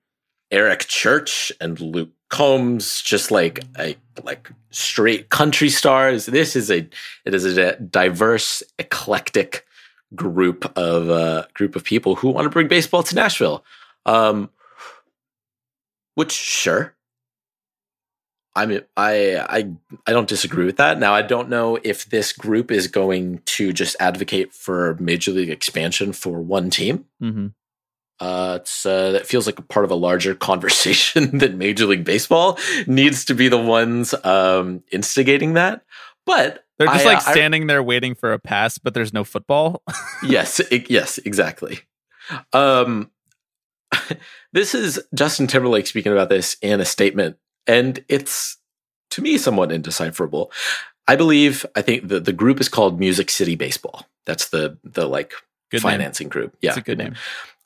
Eric Church and Luke Combs, just like a like straight country stars. This is a it is a diverse, eclectic group of uh, group of people who want to bring baseball to Nashville. Um, which sure, I mean, I I I don't disagree with that. Now, I don't know if this group is going to just advocate for major league expansion for one team. Mm-hmm. Uh, it's uh, that feels like a part of a larger [laughs] conversation that Major League Baseball needs to be the ones um, instigating that. But They're just I, like uh, I- standing there waiting for a pass, but there's no football. [laughs] yes, i- yes, exactly. Um, [laughs] this is Justin Timberlake speaking about this in a statement, and it's to me somewhat indecipherable. I believe I think the the group is called Music City Baseball. That's the the like Good name. financing group. Yeah, It's a good name.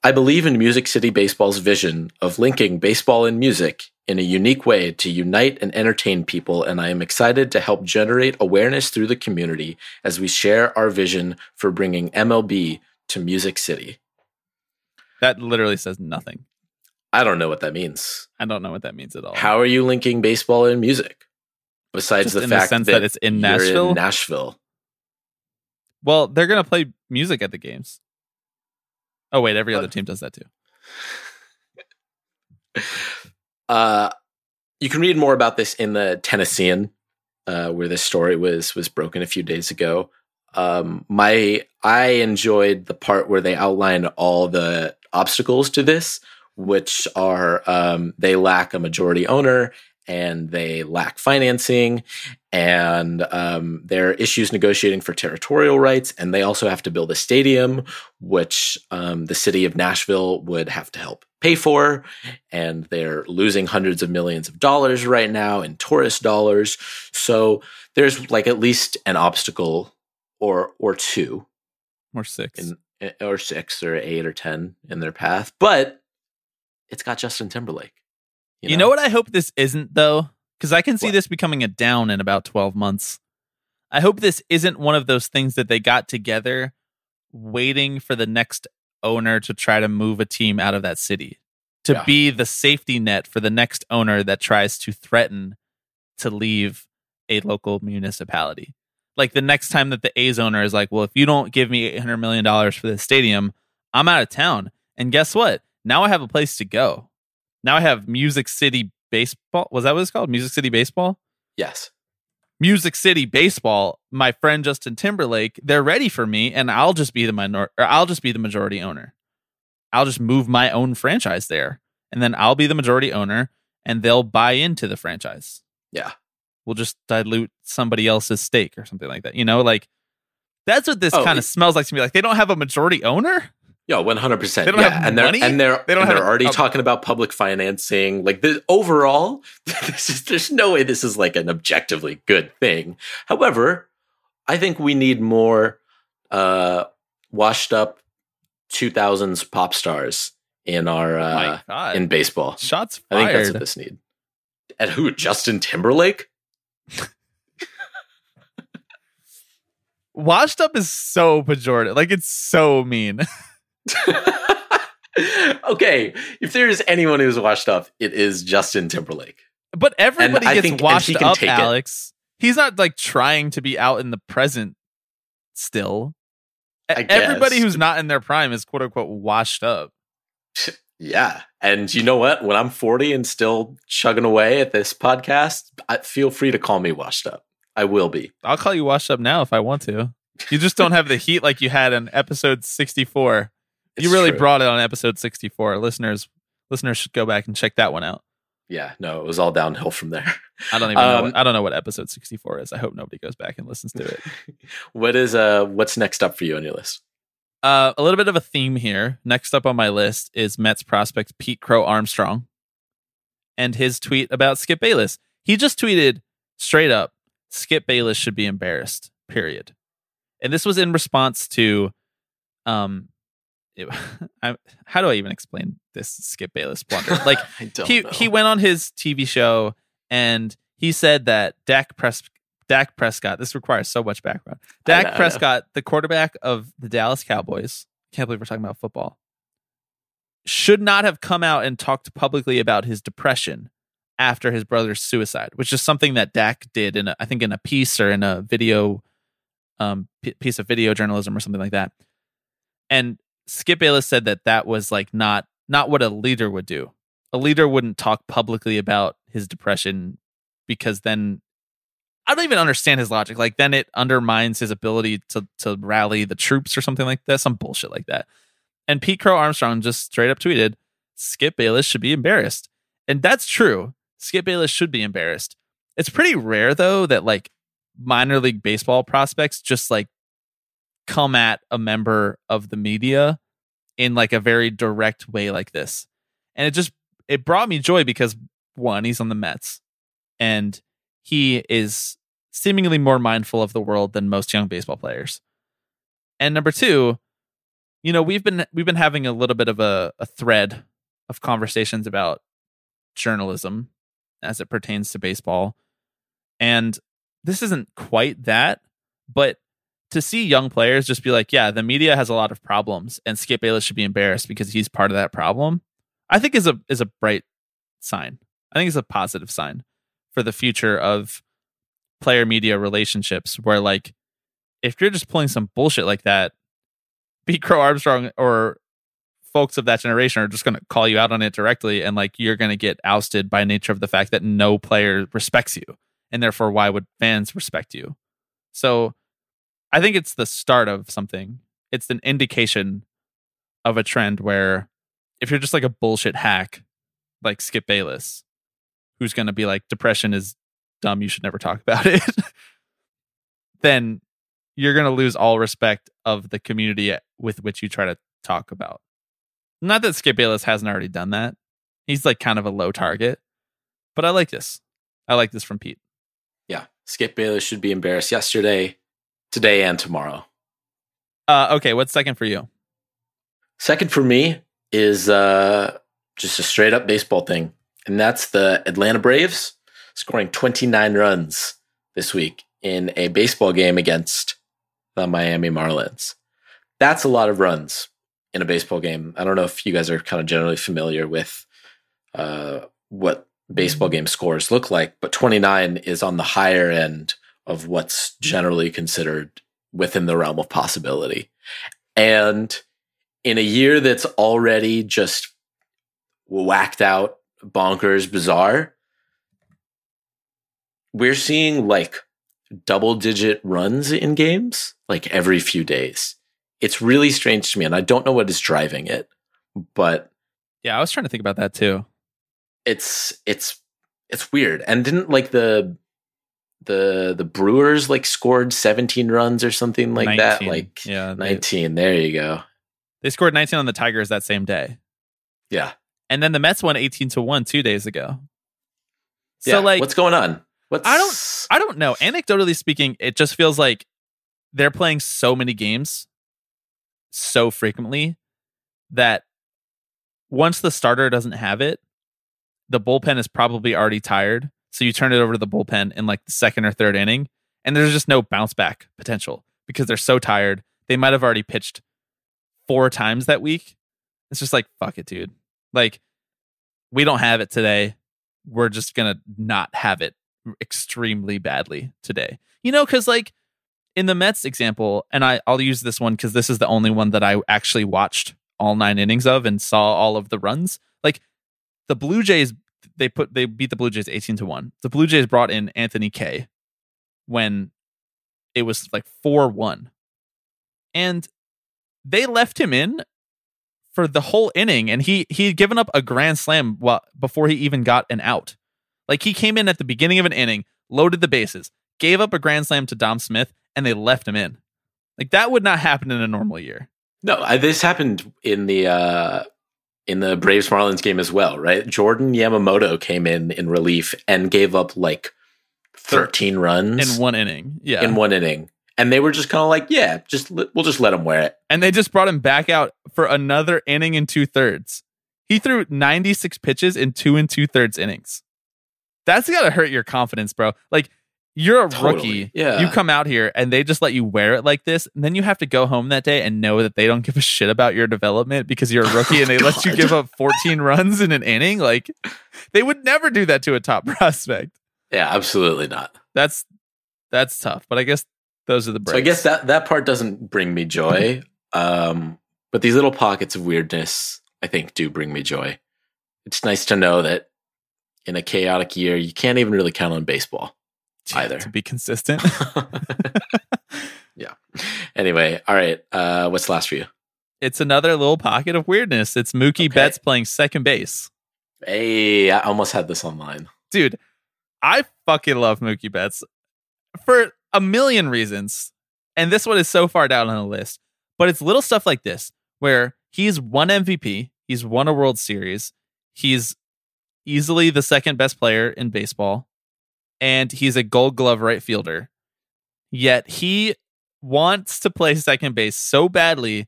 I believe in Music City Baseball's vision of linking baseball and music in a unique way to unite and entertain people, and I am excited to help generate awareness through the community as we share our vision for bringing MLB to Music City. That literally says nothing. I don't know what that means. I don't know what that means at all. How are you linking baseball and music? Besides Just the in the fact sense that, that it's in Nashville? Nashville. Well, they're gonna play music at the games. Oh wait, every other team does that too. [laughs] Uh, you can read more about this in the Tennessean, uh, where this story was was broken a few days ago. Um, my I enjoyed the part where they outlined all the obstacles to this, which are um, they lack a majority owner and they lack financing and um, there are issues negotiating for territorial rights and they also have to build a stadium which um, the city of nashville would have to help pay for and they're losing hundreds of millions of dollars right now in tourist dollars so there's like at least an obstacle or or two Or six. in Eh, or six or eight or ten in their path but it's got justin timberlake you, know? what I hope this isn't though? Because I can see What? this becoming a down in about 12 months. I hope this isn't one of those things that they got together waiting for the next owner to try to move a team out of that city. To Yeah. be the safety net for the next owner that tries to threaten to leave a local municipality. Like the next time that the A's owner is like, well, if you don't give me $800 million for this stadium, I'm out of town. And guess what? Now I have a place to go. Now I have Music City Baseball. Was that what it's called? Music City Baseball? yes Music City Baseball, my friend Justin Timberlake, they're ready for me, and I'll just be the minor or I'll just be the majority owner. I'll just move my own franchise there, and then I'll be the majority owner, and they'll buy into the franchise. yeah We'll just dilute somebody else's stake or something like that. You know, like that's what this Oh, kind of smells like to me. Like they don't have a majority owner. Yeah, one hundred percent. Yeah, and they're money? and they're They don't and they're already a- talking about public financing. Like the overall, [laughs] this is, there's no way this is like an objectively good thing. However, I think we need more uh, washed up two thousands pop stars in our uh, in baseball. shots fired. I think that's what this need. And who? Justin Timberlake? Washed up is so pejorative. Like it's so mean. [laughs] okay, if there is anyone who's washed up, it is Justin Timberlake. But everybody gets think- washed up, take it. Alex. He's not like trying to be out in the present still. I Everybody guess. who's not in their prime is quote unquote washed up. [laughs] Yeah. And you know what? When I'm 40 and still chugging away at this podcast, I, feel free to call me washed up. I will be. I'll call you washed up now if I want to. You just don't have the heat like you had in episode 64. It's you really true. brought it on episode 64. Listeners listeners should go back and check that one out. Yeah, no, it was all downhill from there. I don't even know. Um, What, I don't know what episode 64 is. I hope nobody goes back and listens to it. [laughs] what is uh what's next up for you on your list? Uh, a little bit of a theme here. Next up on my list is Mets prospect Pete Crow Armstrong and his tweet about Skip Bayless. He just tweeted straight up Skip Bayless should be embarrassed, period. And this was in response to, um, it, [laughs] I, how do I even explain this Skip Bayless blunder? [laughs] Like, I don't he know. he went on his TV show and he said that Dak Pres Dak Prescott. This requires so much background. Dak know. Prescott, the quarterback of the Dallas Cowboys. Can't believe we're talking about football. Should not have come out and talked publicly about his depression after his brother's suicide, which is something that Dak did in a, I think in a piece or in a video um p- piece of video journalism or something like that. And Skip Bayless said that that was like not not what a leader would do. A leader wouldn't talk publicly about his depression because then I don't even understand his logic. Like then it undermines his ability to to rally the troops or something like that, some bullshit like that. And Pete Crow Armstrong just straight up tweeted, "Skip Bayless should be embarrassed." And that's true. Skip Bayless should be embarrassed. It's pretty rare though that like minor league baseball prospects just like come at a member of the media in like a very direct way like this. And it just it brought me joy because one, he's on the Mets and he is seemingly more mindful of the world than most young baseball players. And number two, you know, we've been we've been having a little bit of a, a thread of conversations about journalism as it pertains to baseball. And this isn't quite that, but to see young players just be like, yeah, the media has a lot of problems and Skip Bayless should be embarrassed because he's part of that problem, I think is a is a bright sign. I think it's a positive sign for the future of player media relationships where like if you're just pulling some bullshit like that, Pete Crow Armstrong or folks of that generation are just going to call you out on it directly and like you're going to get ousted by nature of the fact that no player respects you and therefore why would fans respect you? So i think it's the start of something. It's an indication of a trend where if you're just like a bullshit hack like skip bayless who's going to be like depression is dumb you should never talk about it [laughs] then you're going to lose all respect of the community with which you try to talk about not that Skip Bayless hasn't already done that. He's like kind of a low target. But I like this. I like this from Pete. Yeah, Skip Bayless should be embarrassed yesterday, today, and tomorrow. Uh, okay, what's second for you? Second for me is uh, just a straight up baseball thing, and that's the Atlanta Braves scoring 29 runs this week in a baseball game against the Miami Marlins. That's a lot of runs in a baseball game. I don't know if you guys are kind of generally familiar with uh, what baseball game scores look like, but 29 is on the higher end of what's generally considered within the realm of possibility. And in a year that's already just whacked out, bonkers, bizarre, we're seeing like double digit runs in games like every few days. It's really strange to me, and I don't know what is driving it, but Yeah, I was trying to think about that too. it's it's it's weird. And didn't like the the the Brewers like scored 17 runs or something like that? Like yeah, they, 19. There you go. they scored 19 on the Tigers that same day. Yeah. And then the Mets won 18 to 1 two days ago. So yeah. like what's going on? What's I don't I don't know. Anecdotally speaking, it just feels like they're playing so many games so frequently that once the starter doesn't have it, the bullpen is probably already tired. So you turn it over to the bullpen in like the second or third inning, and there's just no bounce back potential because they're so tired. They might have already pitched four times that week. It's just like, fuck it, dude. Like, we don't have it today. We're just gonna not have it extremely badly today. You know, because like in the Mets example, and I, I'll use this one because this is the only one that I actually watched all nine innings of and saw all of the runs. Like the Blue Jays, they put they beat the Blue Jays eighteen to one. The Blue Jays brought in Anthony Kay when it was like four one and they left him in for the whole inning, and he he had given up a grand slam while, before he even got an out. Like he came in at the beginning of an inning, loaded the bases, gave up a grand slam to Dom Smith, and they left him in. Like that would not happen in a normal year. No, I, this happened in the uh, in the Braves Marlins game as well, right? Jordan Yamamoto came in in relief and gave up like thirteen runs in one inning. Yeah, in one inning, and they were just kind of like, "Yeah, just we'll just let him wear it." and they just brought him back out for another inning and two thirds. He threw 96 pitches in two and two thirds innings. That's got to hurt your confidence, bro. Like, you're a Totally, rookie. yeah. You come out here and they just let you wear it like this. And then you have to go home that day and know that they don't give a shit about your development because you're a [laughs] rookie and they let you give up 14 runs in an inning. Like, they would never do that to a top [laughs] prospect. Yeah, absolutely not. That's that's tough. But I guess those are the breaks. So I guess that that part doesn't bring me joy. Um, but these little pockets of weirdness, I think, do bring me joy. It's nice to know that in a chaotic year, you can't even really count on baseball either. to be consistent. [laughs] [laughs] yeah. Anyway, all right. Uh, what's last for you? it's another little pocket of weirdness. It's Mookie Okay. Betts playing second base. Hey, I almost had this online. Dude, I fucking love Mookie Betts for a million reasons. And this one is so far down on the list. But it's little stuff like this where he's won MVP, he's won a World Series, he's easily the second best player in baseball, and he's a gold glove right fielder. Yet he wants to play second base so badly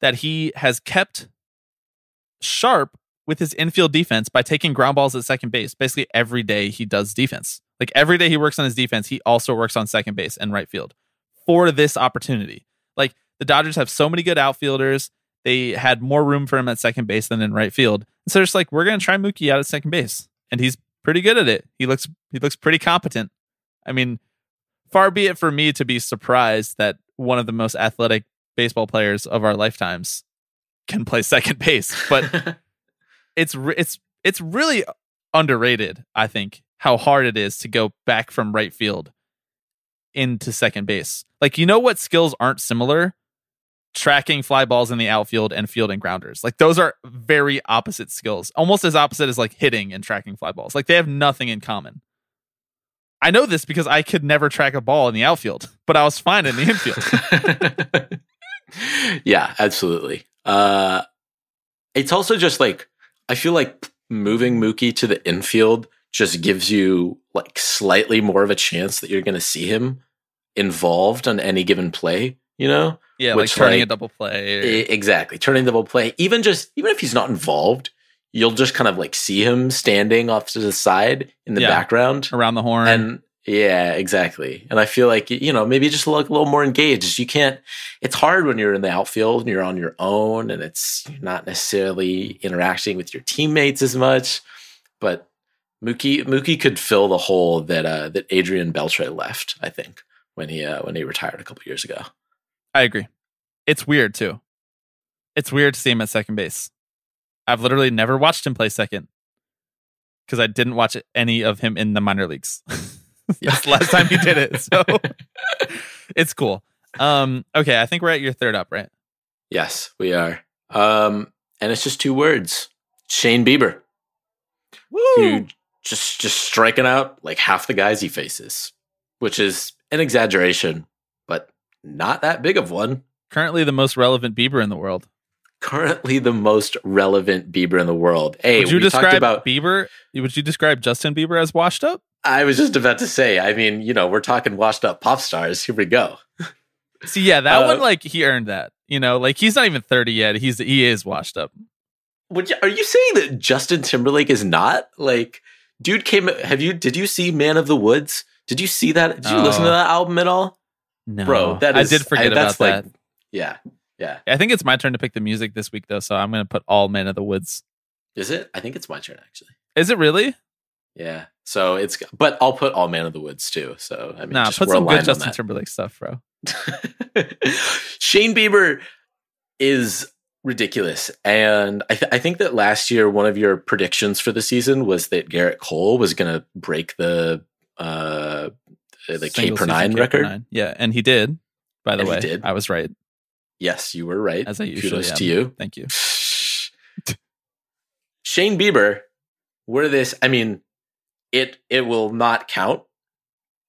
that he has kept sharp with his infield defense by taking ground balls at second base. Basically, every day he does defense. Like every day he works on his defense, he also works on second base and right field for this opportunity. Like the Dodgers have so many good outfielders. They had more room for him at second base than in right field. And so just like we're gonna try Mookie out at second base. And he's pretty good at it. He looks he looks pretty competent. I mean, far be it for me to be surprised that one of the most athletic baseball players of our lifetimes can play [laughs] second base. But [laughs] it's it's it's really underrated. I think how hard it is to go back from right field into second base. Like you know what skills aren't similar? Tracking fly balls in the outfield and fielding grounders. Like those are very opposite skills. Almost as opposite as like hitting and tracking fly balls. Like they have nothing in common. I know this because I could never track a ball in the outfield, but I was fine in the infield. [laughs] [laughs] yeah, absolutely. Uh, it's also just like I feel like moving Mookie to the infield just gives you like slightly more of a chance that you're going to see him involved on any given play. You know, yeah, like Which, turning a double play. or- exactly turning double play. Even just even if he's not involved, you'll just kind of like see him standing off to the side in the Yeah. background around the horn. and yeah exactly and i feel like you know maybe just look a little more engaged you can't it's hard when you're in the outfield and you're on your own and it's not necessarily interacting with your teammates as much but mookie mookie could fill the hole that uh that adrian beltre left i think when he uh when he retired a couple years ago I agree. It's weird too. It's weird to see him at second base. I've literally never watched him play second because I didn't watch any of him in the minor leagues. [laughs] That's the last time he did it. So [laughs] it's cool. Um, okay, I think we're at your third up, right? yes we are um and it's just two words shane bieber who just just striking out like half the guys he faces, which is an exaggeration, but not that big of one. Currently the most relevant Bieber in the world. Currently, the most relevant Bieber in the world. Hey, Would you describe about. Bieber? Would you describe Justin Bieber as washed up? I was just about to say. I mean, you know, we're talking washed up pop stars. Here we go. See, yeah, that Uh, one like he earned that. You know, like he's not even 30 yet. He's he is washed up. Would you, are you saying that Justin Timberlake is not like? Dude came. Have you? Did you see Man of the Woods? Did you see that? Did you listen to oh. that album at all, No. bro? That is. I did forget about that's that. Like, yeah, yeah. I think it's my turn to pick the music this week though, so I'm gonna put all Men of the Woods. Is it? I think it's my turn actually. Is it really? Yeah. So it's, but I'll put all Man of the Woods too. So I mean, Nah, just put some good Justin. Timberlake stuff, bro. [laughs] Shane Bieber is ridiculous, and I, th- I think that last year one of your predictions for the season was that Gerrit Cole was going to break the uh the K per nine K per record. nine. Yeah, and he did. By the And he way, did. I was right. Yes, you were right. as I usually Kudos am. to you. Thank you. [laughs] Shane Bieber, were this? I mean, it it will not count.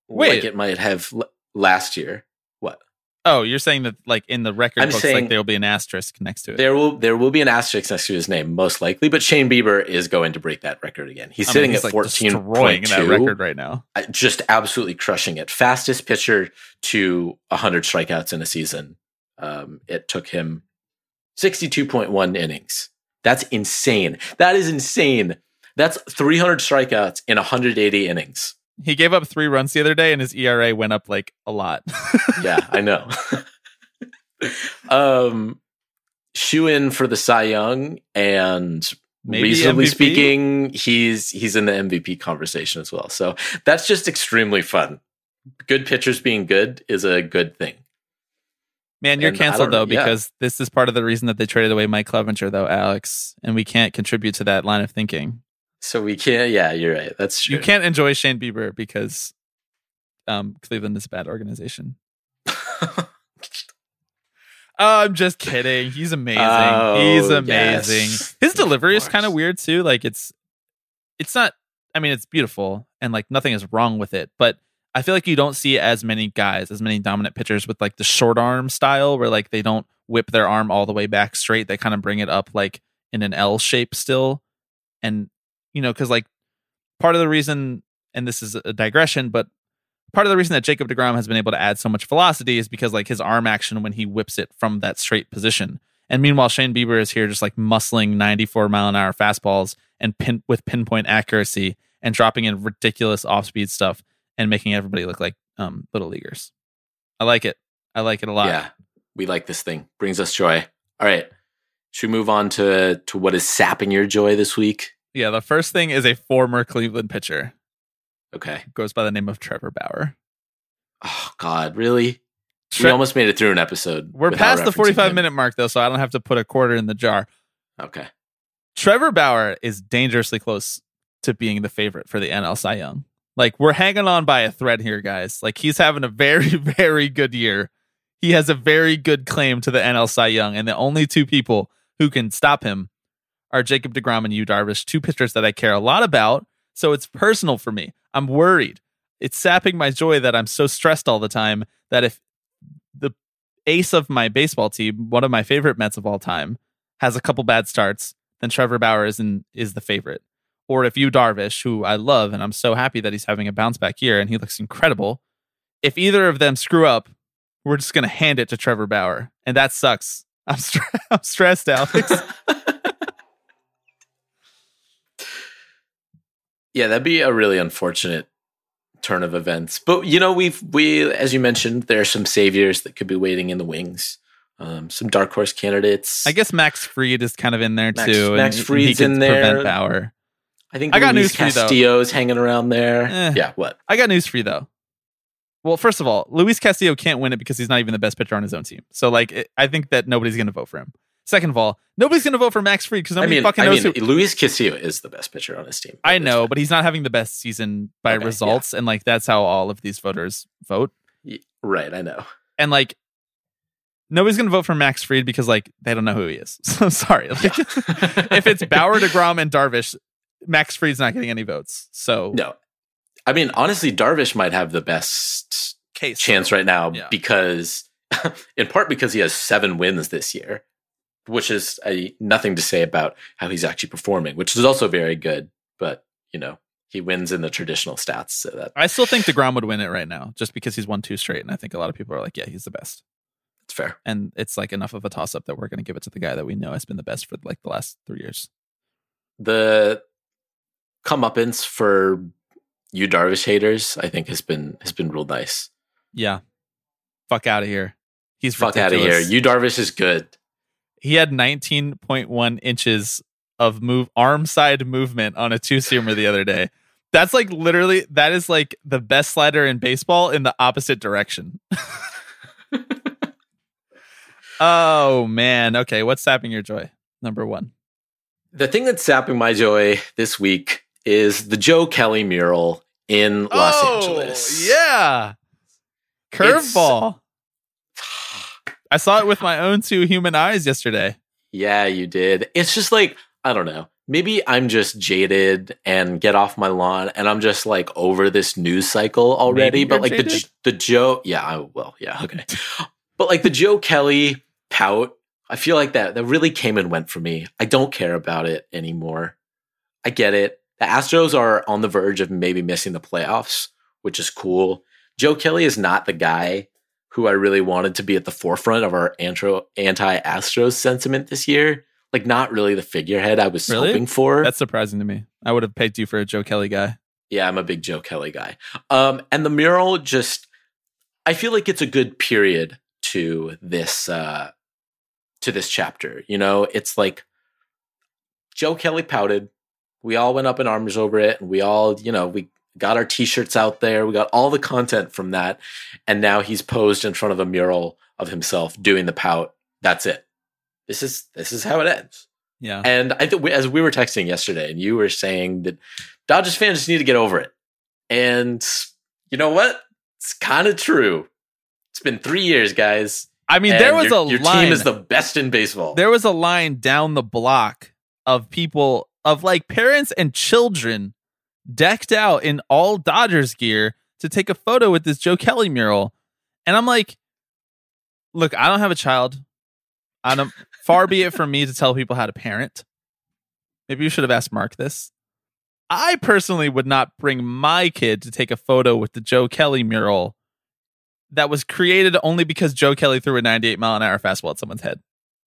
Wait. like it might have l- last year. Oh, you're saying that like in the record I'm books, like there will be an asterisk next to it. There will there will be an asterisk next to his name, most likely. But Shane Bieber is going to break that record again. He's I mean, sitting he's, at like, fourteen destroying that record right now. just absolutely crushing it. Fastest pitcher to 100 strikeouts in a season. Um, it took him 62.1 innings. That's insane. That is insane. That's 300 strikeouts in 180 innings. He gave up three runs the other day, and his ERA went up like a lot. [laughs] Yeah, I know. um, shoe in for the Cy Young, and Maybe reasonably MVP? speaking, he's he's in the MVP conversation as well. So that's just extremely fun. Good pitchers being good is a good thing. Man, you're And canceled though yeah. because this is part of the reason that they traded away Mike Clevinger, though, Alex, and we can't contribute to that line of thinking. So we can't. Yeah, you're right. That's true. You can't enjoy Shane Bieber because um, Cleveland is a bad organization. [laughs] I'm just kidding. He's amazing. Oh, He's amazing. yes. His delivery is kind of weird too. Like it's it's not I mean it's beautiful and like nothing is wrong with it, but I feel like you don't see as many guys, as many dominant pitchers with like the short arm style where like they don't whip their arm all the way back straight. They kind of bring it up like in an L shape still. And you know, cuz like part of the reason and this is a digression, but part of the reason that Jacob DeGrom has been able to add so much velocity is because like his arm action when he whips it from that straight position. And meanwhile, Shane Bieber is here just like muscling 94 mile an hour fastballs and pin with pinpoint accuracy and dropping in ridiculous off speed stuff and making everybody look like um, little leaguers. I like it. I like it a lot. Yeah, we like this thing. Brings us joy. All right. Should we move on to to what is sapping your joy this week? Yeah. The first thing is a former Cleveland pitcher. Okay. Goes by the name of Trevor Bauer. Oh God, really? we almost made it through an episode. We're past the 45 him. minute mark though, so I don't have to put a quarter in the jar. Okay. Trevor Bauer is dangerously close to being the favorite for the NL Cy Young. Like we're hanging on by a thread here, guys. Like he's having a very, [laughs] very good year. He has a very good claim to the NL Cy Young, and the only two people who can stop him are Jacob Degrom and Yu Darvish, two pitchers that I care a lot about. So it's personal for me. I'm worried. It's sapping my joy that I'm so stressed all the time that if the ace of my baseball team, one of my favorite Mets of all time, has a couple bad starts, then Trevor Bauer is in, is the favorite. Or if Yu Darvish, who I love and I'm so happy that he's having a bounce back year and he looks incredible, if either of them screw up, we're just gonna hand it to Trevor Bauer, and that sucks. I'm stre- [laughs] I'm stressed, Alex. [laughs] [laughs] Yeah, that'd be a really unfortunate turn of events. But you know, we've we as you mentioned, there are some saviors that could be waiting in the wings. Um, some dark horse candidates. I guess Max Fried is kind of in there Max- too. Max he Fried's in there. Prevent Bauer. I think I got Luis news for you, though. Castillo's hanging around there. Eh. Yeah, what? I got news for you though. Well, first of all, Luis Castillo can't win it because he's not even the best pitcher on his own team. So, like, it, I think that nobody's going to vote for him. Second of all, nobody's going to vote for Max Fried because I nobody mean, fucking I knows mean, who. Luis Castillo is the best pitcher on his team. I know, but he's not having the best season by Okay, results, and like that's how all of these voters vote. Y- right, I know. And like, nobody's going to vote for Max Fried because like they don't know who he is. [laughs] So sorry. Like, [laughs] if it's Bauer, [laughs] Degrom, and Darvish, Max Fried's not getting any votes. So no, I mean, honestly, Darvish might have the best case chance right now Yeah. because, in part, because he has seven wins this year, which is a, nothing to say about how he's actually performing, which is also very good. But you know, he wins in the traditional stats, so that I still think Degrom would win it right now, just because he's won two straight, and I think a lot of people are like, yeah, he's the best. it's fair. And it's like enough of a toss up that we're going to give it to the guy that we know has been the best for like the last three years. The comeuppance for Yu Darvish haters, I think, has been has been real nice. Yeah, fuck out of here. He's Fuck out of here. Yu Darvish is good. He had 19.1 inches of move arm side movement on a two seamer the other day. That's like literally that is like the best slider in baseball in the opposite direction. [laughs] oh man. Okay, what's sapping your joy? Number one. The thing that's sapping my joy this week is the Joe Kelly mural in Los oh, Angeles. Oh, Yeah. Curveball. I saw it with my own two human eyes yesterday. Yeah, you did. It's just like, I don't know. Maybe I'm just jaded and get off my lawn and I'm just like over this news cycle already. Maybe but like the jaded? the Joe, yeah, I, well, yeah, okay. but like the Joe Kelly pout, I feel like that that really came and went for me. I don't care about it anymore. I get it. The Astros are on the verge of maybe missing the playoffs, which is cool. Joe Kelly is not the guy who I really wanted to be at the forefront of our antro- anti-Astros sentiment this year. Like, not really the figurehead I was Really? hoping for. That's surprising to me. I would have pegged you for a Joe Kelly guy. yeah, I'm a big Joe Kelly guy. Um, and the mural just, I feel like it's a good period to this uh, to this chapter. You know, it's like Joe Kelly pouted. We all went up in arms over it, and we all, you know, we got our T-shirts out there. We got all the content from that, and now he's posed in front of a mural of himself doing the pout. That's it. This is this is how it ends. Yeah. And I think as we were texting yesterday, and you were saying that Dodgers fans just need to get over it. And you know what? It's kind of true. It's been three years, guys. I mean, there was your, a your line. team is the best in baseball. there was a line down the block of people of like parents and children decked out in all Dodgers gear to take a photo with this Joe Kelly mural. And I'm like, look, I don't have a child. I don't far be it from me to tell people how to parent. Maybe you should have asked Marc this. I personally would not bring my kid to take a photo with the Joe Kelly mural that was created only because Joe Kelly threw a 98 mile an hour fastball at someone's head.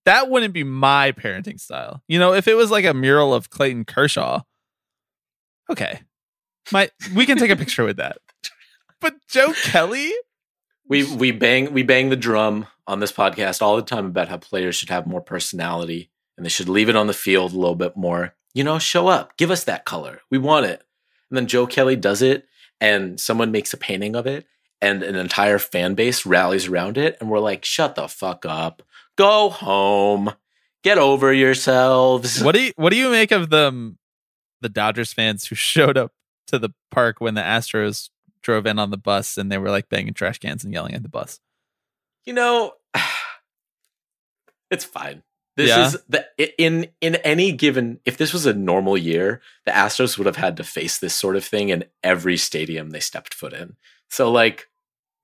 That wouldn't be my parenting style. You know, if it was like a mural of Clayton Kershaw, okay. My we can take a picture with that. But Joe Kelly? we we bang we bang the drum on this podcast all the time about how players should have more personality and they should leave it on the field a little bit more. You know, show up, give us that color. We want it. And then Joe Kelly does it and someone makes a painting of it and an entire fan base rallies around it and we're like, "Shut the fuck up. Go home. Get over yourselves." What do you what do you make of the the Dodgers fans who showed up to the park when the Astros drove in on the bus and they were like banging trash cans and yelling at the bus? you know [sighs] it's fine this Yeah. is the in in any given if this was a normal year the astros would have had to face this sort of thing in every stadium they stepped foot in so like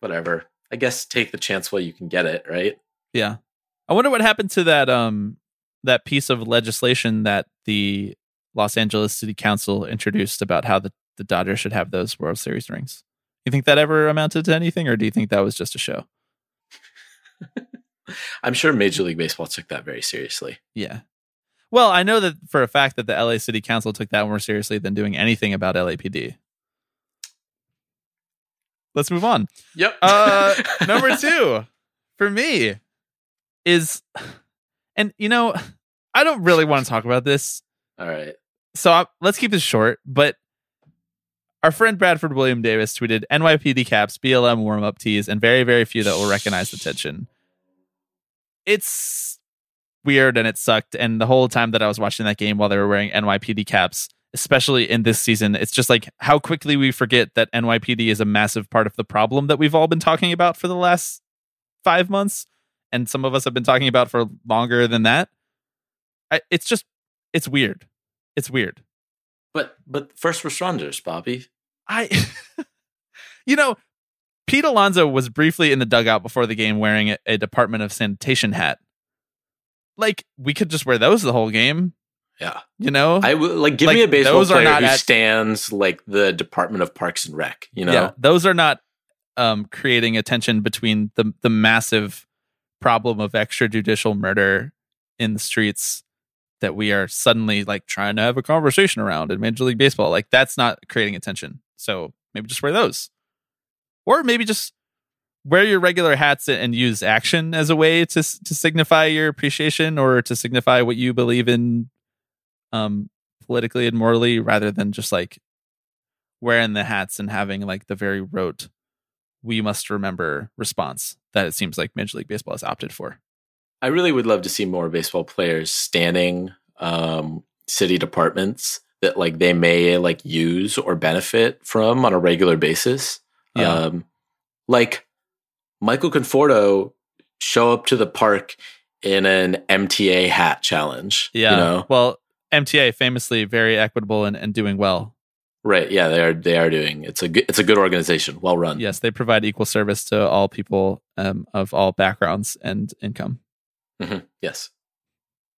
whatever i guess take the chance while you can get it right Yeah. I wonder what happened to that um that piece of legislation that the Los Angeles City Council introduced about how the, the Dodgers should have those World Series rings. You think that ever amounted to anything or do you think that was just a show? [laughs] i'm sure major league baseball took that very seriously Yeah. Well, I know that for a fact that the LA City Council took that more seriously than doing anything about LAPD. Let's move on. yep Uh, [laughs] number two for me is, and you know, I don't really want to talk about this, all right so I, let's keep this short. But our friend Bradford William Davis tweeted NYPD caps, BLM warm up tees, and very very few that will recognize the tension. It's weird and it sucked. And the whole time that I was watching that game while they were wearing NYPD caps, especially in this season, it's just like how quickly we forget that NYPD is a massive part of the problem that we've all been talking about for the last five months. And some of us have been talking about for longer than that. I, it's just, it's weird. It's weird. but but first responders bobby I, [laughs] you know, Pete Alonso was briefly in the dugout before the game wearing a, a Department of Sanitation hat. Like, we could just wear those the whole game, yeah you know? i like give Like, me a baseball those are player not who at- stands like the department of parks and rec you know Yeah, those are not um, creating a tension between the the massive problem of extrajudicial murder in the streets that we are suddenly like trying to have a conversation around in Major League Baseball. Like that's not creating attention. So maybe just wear those, or maybe just wear your regular hats and use action as a way to to signify your appreciation or to signify what you believe in, um, politically and morally, rather than just like wearing the hats and having like the very rote we must remember response that it seems like Major League Baseball has opted for. I really would love to see more baseball players standing um, city departments that like they may like use or benefit from on a regular basis. Yeah. Um, like Michael Conforto show up to the park in an MTA hat challenge. Yeah. You know? Well, MTA famously very equitable and, and doing well. Right. Yeah, they are they are doing. It's a good it's a good organization, well run. Yes, they provide equal service to all people um, of all backgrounds and income. hmm Yes.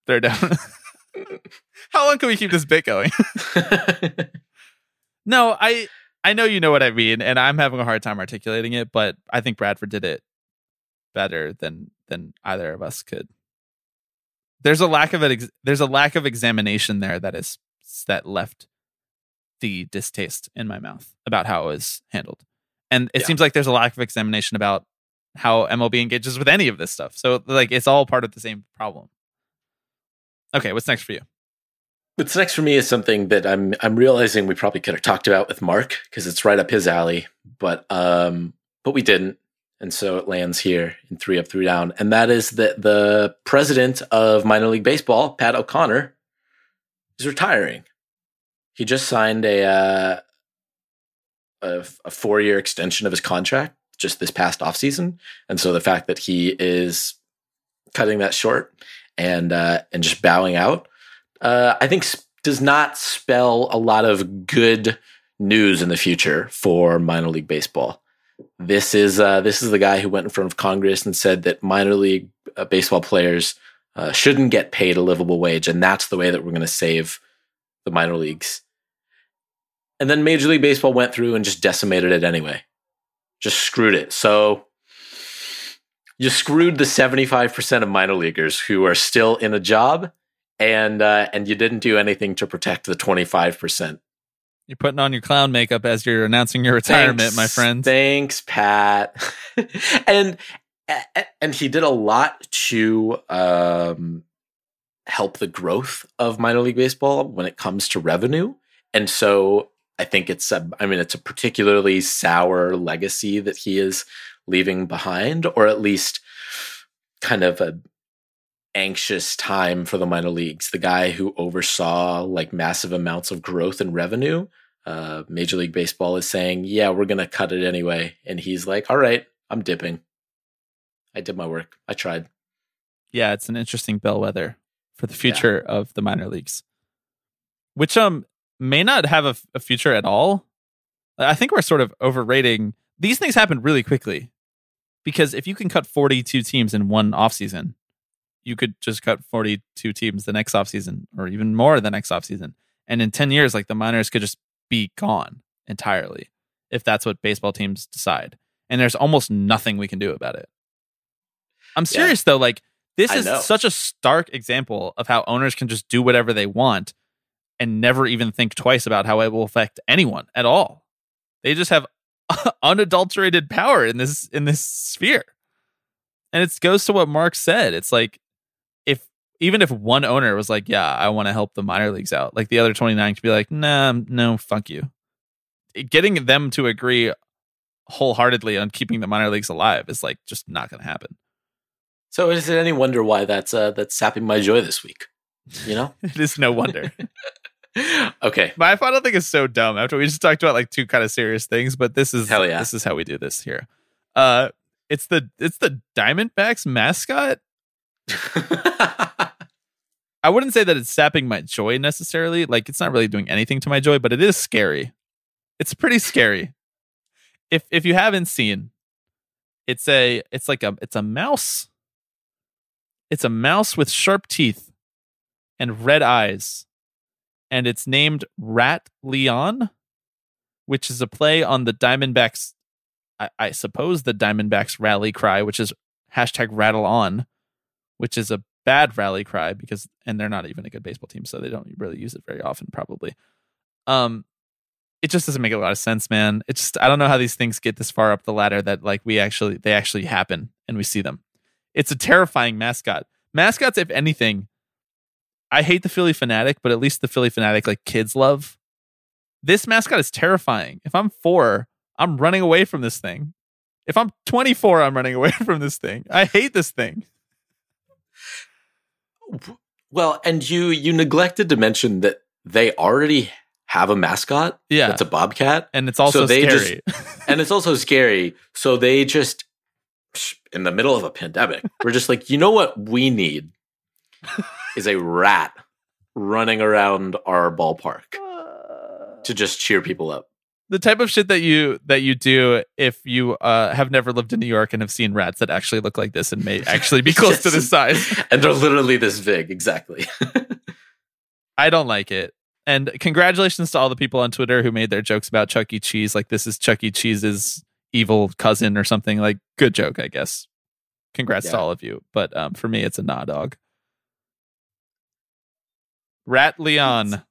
They're down. [laughs] [laughs] How long can we keep this bit going? [laughs] no, I I know you know what I mean, and I'm having a hard time articulating it, but I think Bradford did it better than than either of us could. There's a lack of it. Ex- there's a lack of examination there that is that left the distaste in my mouth about how it was handled, and it Yeah. seems like there's a lack of examination about how MLB engages with any of this stuff. So like it's all part of the same problem. Okay, what's next for you? What's next for me is something that I'm I'm realizing we probably could have talked about with Marc because it's right up his alley, but um but we didn't. And so it lands here in three up, three down. And that is that the president of minor league baseball, Pat O'Connor, is retiring. He just signed a uh, a, a four year extension of his contract just this past offseason. And so the fact that he is cutting that short and uh, and just bowing out, uh, I think s- does not spell a lot of good news in the future for minor league baseball. This is uh, this is the guy who went in front of Congress and said that minor league uh, baseball players uh, shouldn't get paid a livable wage, and that's the way that we're going to save the minor leagues. And then Major League Baseball went through and just decimated it anyway, just screwed it. So you screwed the 75% of minor leaguers who are still in a job and uh, and you didn't do anything to protect the 25%. You're putting on your clown makeup as you're announcing your retirement, Thanks- my friend. Thanks, Pat. [laughs] and and he did a lot to um, help the growth of minor league baseball when it comes to revenue. And so I think it's a, I mean it's a particularly sour legacy that he is leaving behind, or at least kind of a anxious time for the minor leagues. The guy who oversaw like massive amounts of growth and revenue uh, Major League Baseball is saying, "Yeah, we're gonna cut it anyway," and he's like, "All right, I'm dipping. I did my work. I tried." yeah, it's an interesting bellwether for the future of the minor leagues, which um may not have a, a future at all. I think we're sort of overrating these things. Happen really quickly because if you can cut 42 teams in one offseason, you could just cut 42 teams the next offseason or even more the next offseason. And in 10 years, like the minors could just be gone entirely if that's what baseball teams decide. And there's almost nothing we can do about it. I'm serious though, like this I is know. such a stark example of how owners can just do whatever they want and never even think twice about how it will affect anyone at all. They just have [laughs] unadulterated power in this in this sphere. And it goes to what Marc said. It's like if even if one owner was like, "Yeah, I want to help the minor leagues out," like the other 29 could be like, "Nah, no, fuck you." Getting them to agree wholeheartedly on keeping the minor leagues alive is like just not going to happen. So is it any wonder why that's uh, that's sapping my joy this week? You know? [laughs] It is no wonder. [laughs] okay. My final thing is so dumb. After we just talked about like two kind of serious things, but this is Hell yeah. this is how we do this here. Uh, it's the it's the Diamondbacks mascot. [laughs] I wouldn't say that it's sapping my joy necessarily. Like it's not really doing anything to my joy, but it is scary. It's pretty scary. If if you haven't seen, it's a it's like a it's a mouse. It's a mouse with sharp teeth and red eyes. And it's named Rat Leon, which is a play on the Diamondbacks I, I suppose the Diamondbacks rally cry, which is hashtag rattle on, which is a bad rally cry because and they're not even a good baseball team, so they don't really use it very often, probably. Um it just doesn't make a lot of sense, man. It's just I don't know how these things get this far up the ladder that like we actually they actually happen and we see them. It's a terrifying mascot. Mascots, if anything, I hate the Phillie Phanatic, but at least the Phillie Phanatic like kids love. This mascot is terrifying. If I'm four, I'm running away from this thing. If I'm 24, I'm running away [laughs] from this thing. I hate this thing. Well, and you you neglected to mention that they already have a mascot. Yeah. It's a bobcat. And it's also So they scary. [laughs] and it's also scary. So they just in the middle of a pandemic. We're just like, you know what we need is a rat running around our ballpark to just cheer people up. the type of shit that you that you do if you uh, have never lived in New York and have seen rats that actually look like this and may [laughs] actually be close to this size. [laughs] And they're literally this big, exactly. [laughs] I don't like it. And congratulations to all the people on Twitter who made their jokes about Chuck E. Cheese. Like this is Chuck E. Cheese's evil cousin or something. Like good joke, I guess. Congrats to all of you. But um, for me, it's a nah dog. Rat Leon.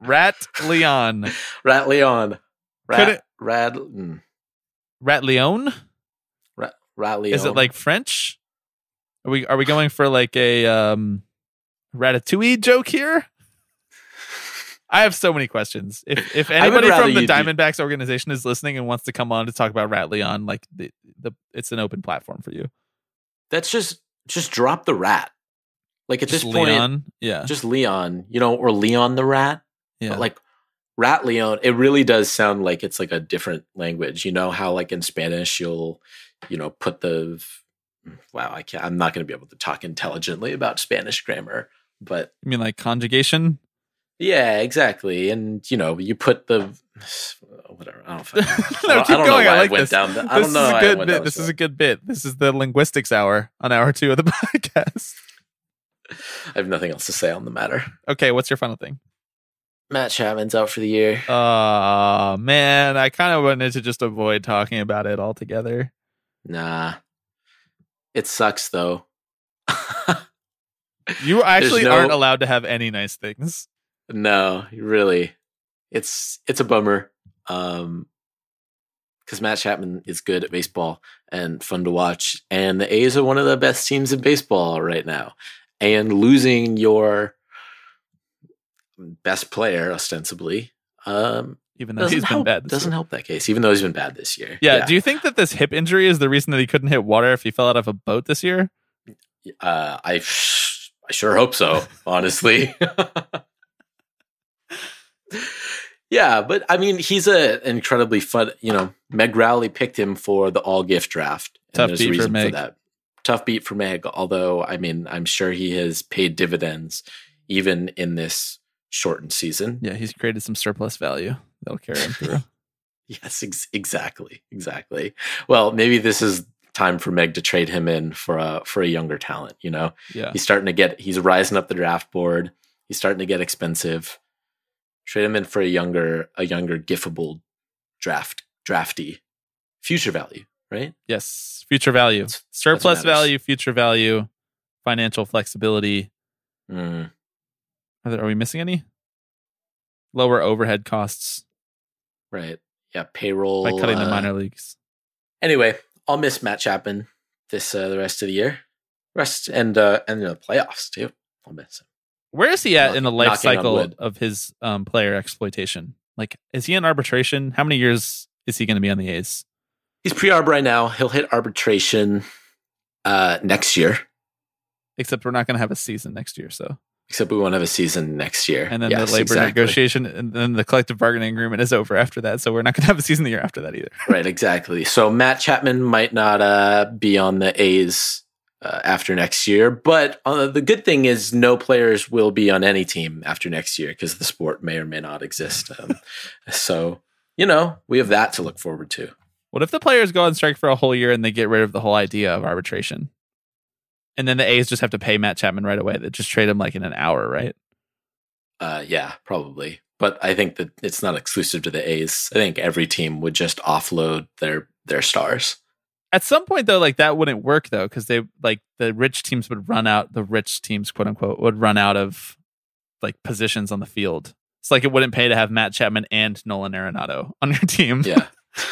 Rat Leon. Rat Leon. Rat, it- Rad, mm, Rat Leon? Rat, Rat Leon. Is it like French? Are we are we going for like a um ratatouille joke here? I have so many questions. If if anybody from the you do- Diamondbacks organization is listening and wants to come on to talk about Rat Leon, like the, the it's an open platform for you. That's just just drop the rat. Like at Just this point, Leon, yeah, just Leon, you know, or Leon the rat. yeah. But like Rat Leon, it really does sound like it's like a different language. You know how like in Spanish you'll, you know, put the wow, I can't I'm not gonna be able to talk intelligently about Spanish grammar, but you mean like conjugation? yeah, exactly. And you know, you put the whatever. I don't, [laughs] no, I don't, keep I don't going. know why I like went this. down. The, I this don't know. is a I good bit. This is a good bit. This is the linguistics hour on hour two of the [laughs] podcast. I have nothing else to say on the matter. Okay, what's your final thing? Matt Chapman's out for the year. Uh man, I kind of wanted to just avoid talking about it altogether. Nah, it sucks though. [laughs] You actually no- aren't allowed to have any nice things. No, really. It's it's a bummer. Um because Matt Chapman is good at baseball and fun to watch. And the A's are one of the best teams in baseball right now. And losing your best player, ostensibly, um, Even though doesn't he's been help, bad. This doesn't year. help that case, even though he's been bad this year. Yeah. Do you think that this hip injury is the reason that he couldn't hit water if he fell out of a boat this year? Uh, I I sure hope so. Honestly. [laughs] yeah, but I mean, he's a an incredibly fun. You know, Meg Rowley picked him for the all gift draft. and Tough there's a beat for reason Meg. that. Tough beat for Meg. Although, I mean, I'm sure he has paid dividends even in this shortened season. Yeah, he's created some surplus value that'll carry him through. [laughs] Yes, ex- exactly, exactly. Well, maybe this is time for Meg to trade him in for a for a younger talent. You know, yeah. he's starting to get he's rising up the draft board. He's starting to get expensive. Trade him in for a younger a younger giftable draft drafty future value, right? Yes. Future value. That's- Surplus matters. value, future value, financial flexibility. Mm, Are, there, are we missing any? Lower overhead costs right. Yeah, payroll by cutting the uh, minor leagues. Anyway, I'll miss Matt Chapman this uh, the rest of the year, rest and uh, and the playoffs too. I'll miss him. Where is he at knock- in the life cycle of his um, player exploitation? Like, is he in arbitration? How many years is he going to be on the A's? He's pre-arb right now. He'll hit arbitration uh, next year. Except we're not going to have a season next year, so Except we won't have a season next year. and then Yes, the labor exactly. negotiation and then the collective bargaining agreement is over after that, so we're not going to have a season the year after that either. [laughs] right, exactly. So Matt Chapman might not uh, be on the A's uh, after next year, but uh, the good thing is no players will be on any team after next year because the sport may or may not exist. Um, [laughs] so you know we have that to look forward to. What if the players go on strike for a whole year and they get rid of the whole idea of arbitration? And then the A's just have to pay Matt Chapman right away. They just trade him like in an hour, right? Uh, yeah, probably. But I think that it's not exclusive to the A's. I think every team would just offload their their stars. At some point though, like that wouldn't work though, because they like the rich teams would run out the rich teams, quote unquote, would run out of like positions on the field. It's like it wouldn't pay to have Matt Chapman and Nolan Arenado on your [laughs] team. Yeah.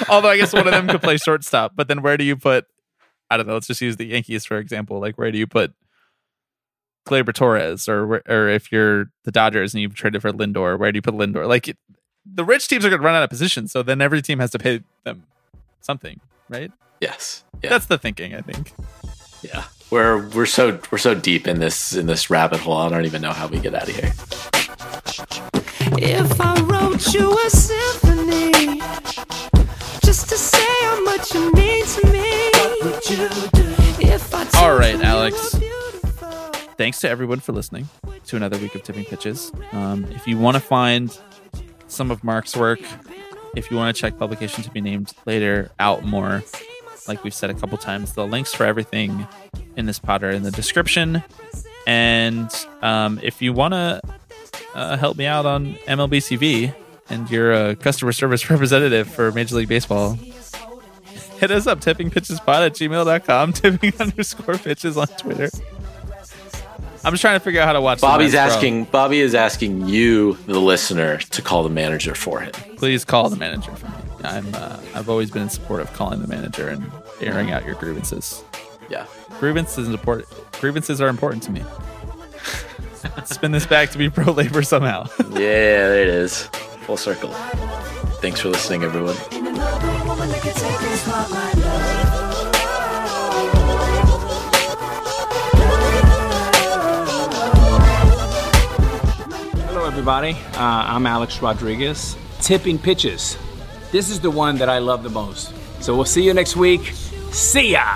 Although I guess one of them could play shortstop, but then where do you put? I don't know. Let's just use the Yankees for example. Like where do you put Gleyber Torres, or or if you're the Dodgers and you've traded for Lindor, where do you put Lindor? Like it, the rich teams are going to run out of positions, so then every team has to pay them something, right? Yes. Yeah. That's the thinking, I think. yeah. We're we're so we're so deep in this in this rabbit hole. I don't even know how we get out of here. If I wrote you a symphony just to say how much you mean to me. All right, Alex. Thanks to everyone for listening to another week of Tipping Pitches. Um, if you want to find some of Marc's work, if you want to check publication to be named later out more, like we've said a couple times, the links for everything in this pod are in the description. And um, if you want to uh, help me out on MLB.TV, and you're a customer service [laughs] representative for Major League Baseball, hit us up, tippingpitchespod at gmail.com, [laughs] tipping underscore pitches on Twitter. I'm just trying to figure out how to watch. Bobby's asking. Bobby is asking you, the listener, to call the manager for him. Please call the manager for me. I'm. Uh, I've always been in support of calling the manager and airing out your grievances. Yeah. Grievances important. Grievances are important to me. [laughs] Spin this back to be pro labor somehow. Yeah, there it is. Full circle. Thanks for listening, everyone. Hello, everybody. Uh, I'm Alex Rodriguez. Tipping pitches. This is the one that I love the most. So we'll see you next week. See ya!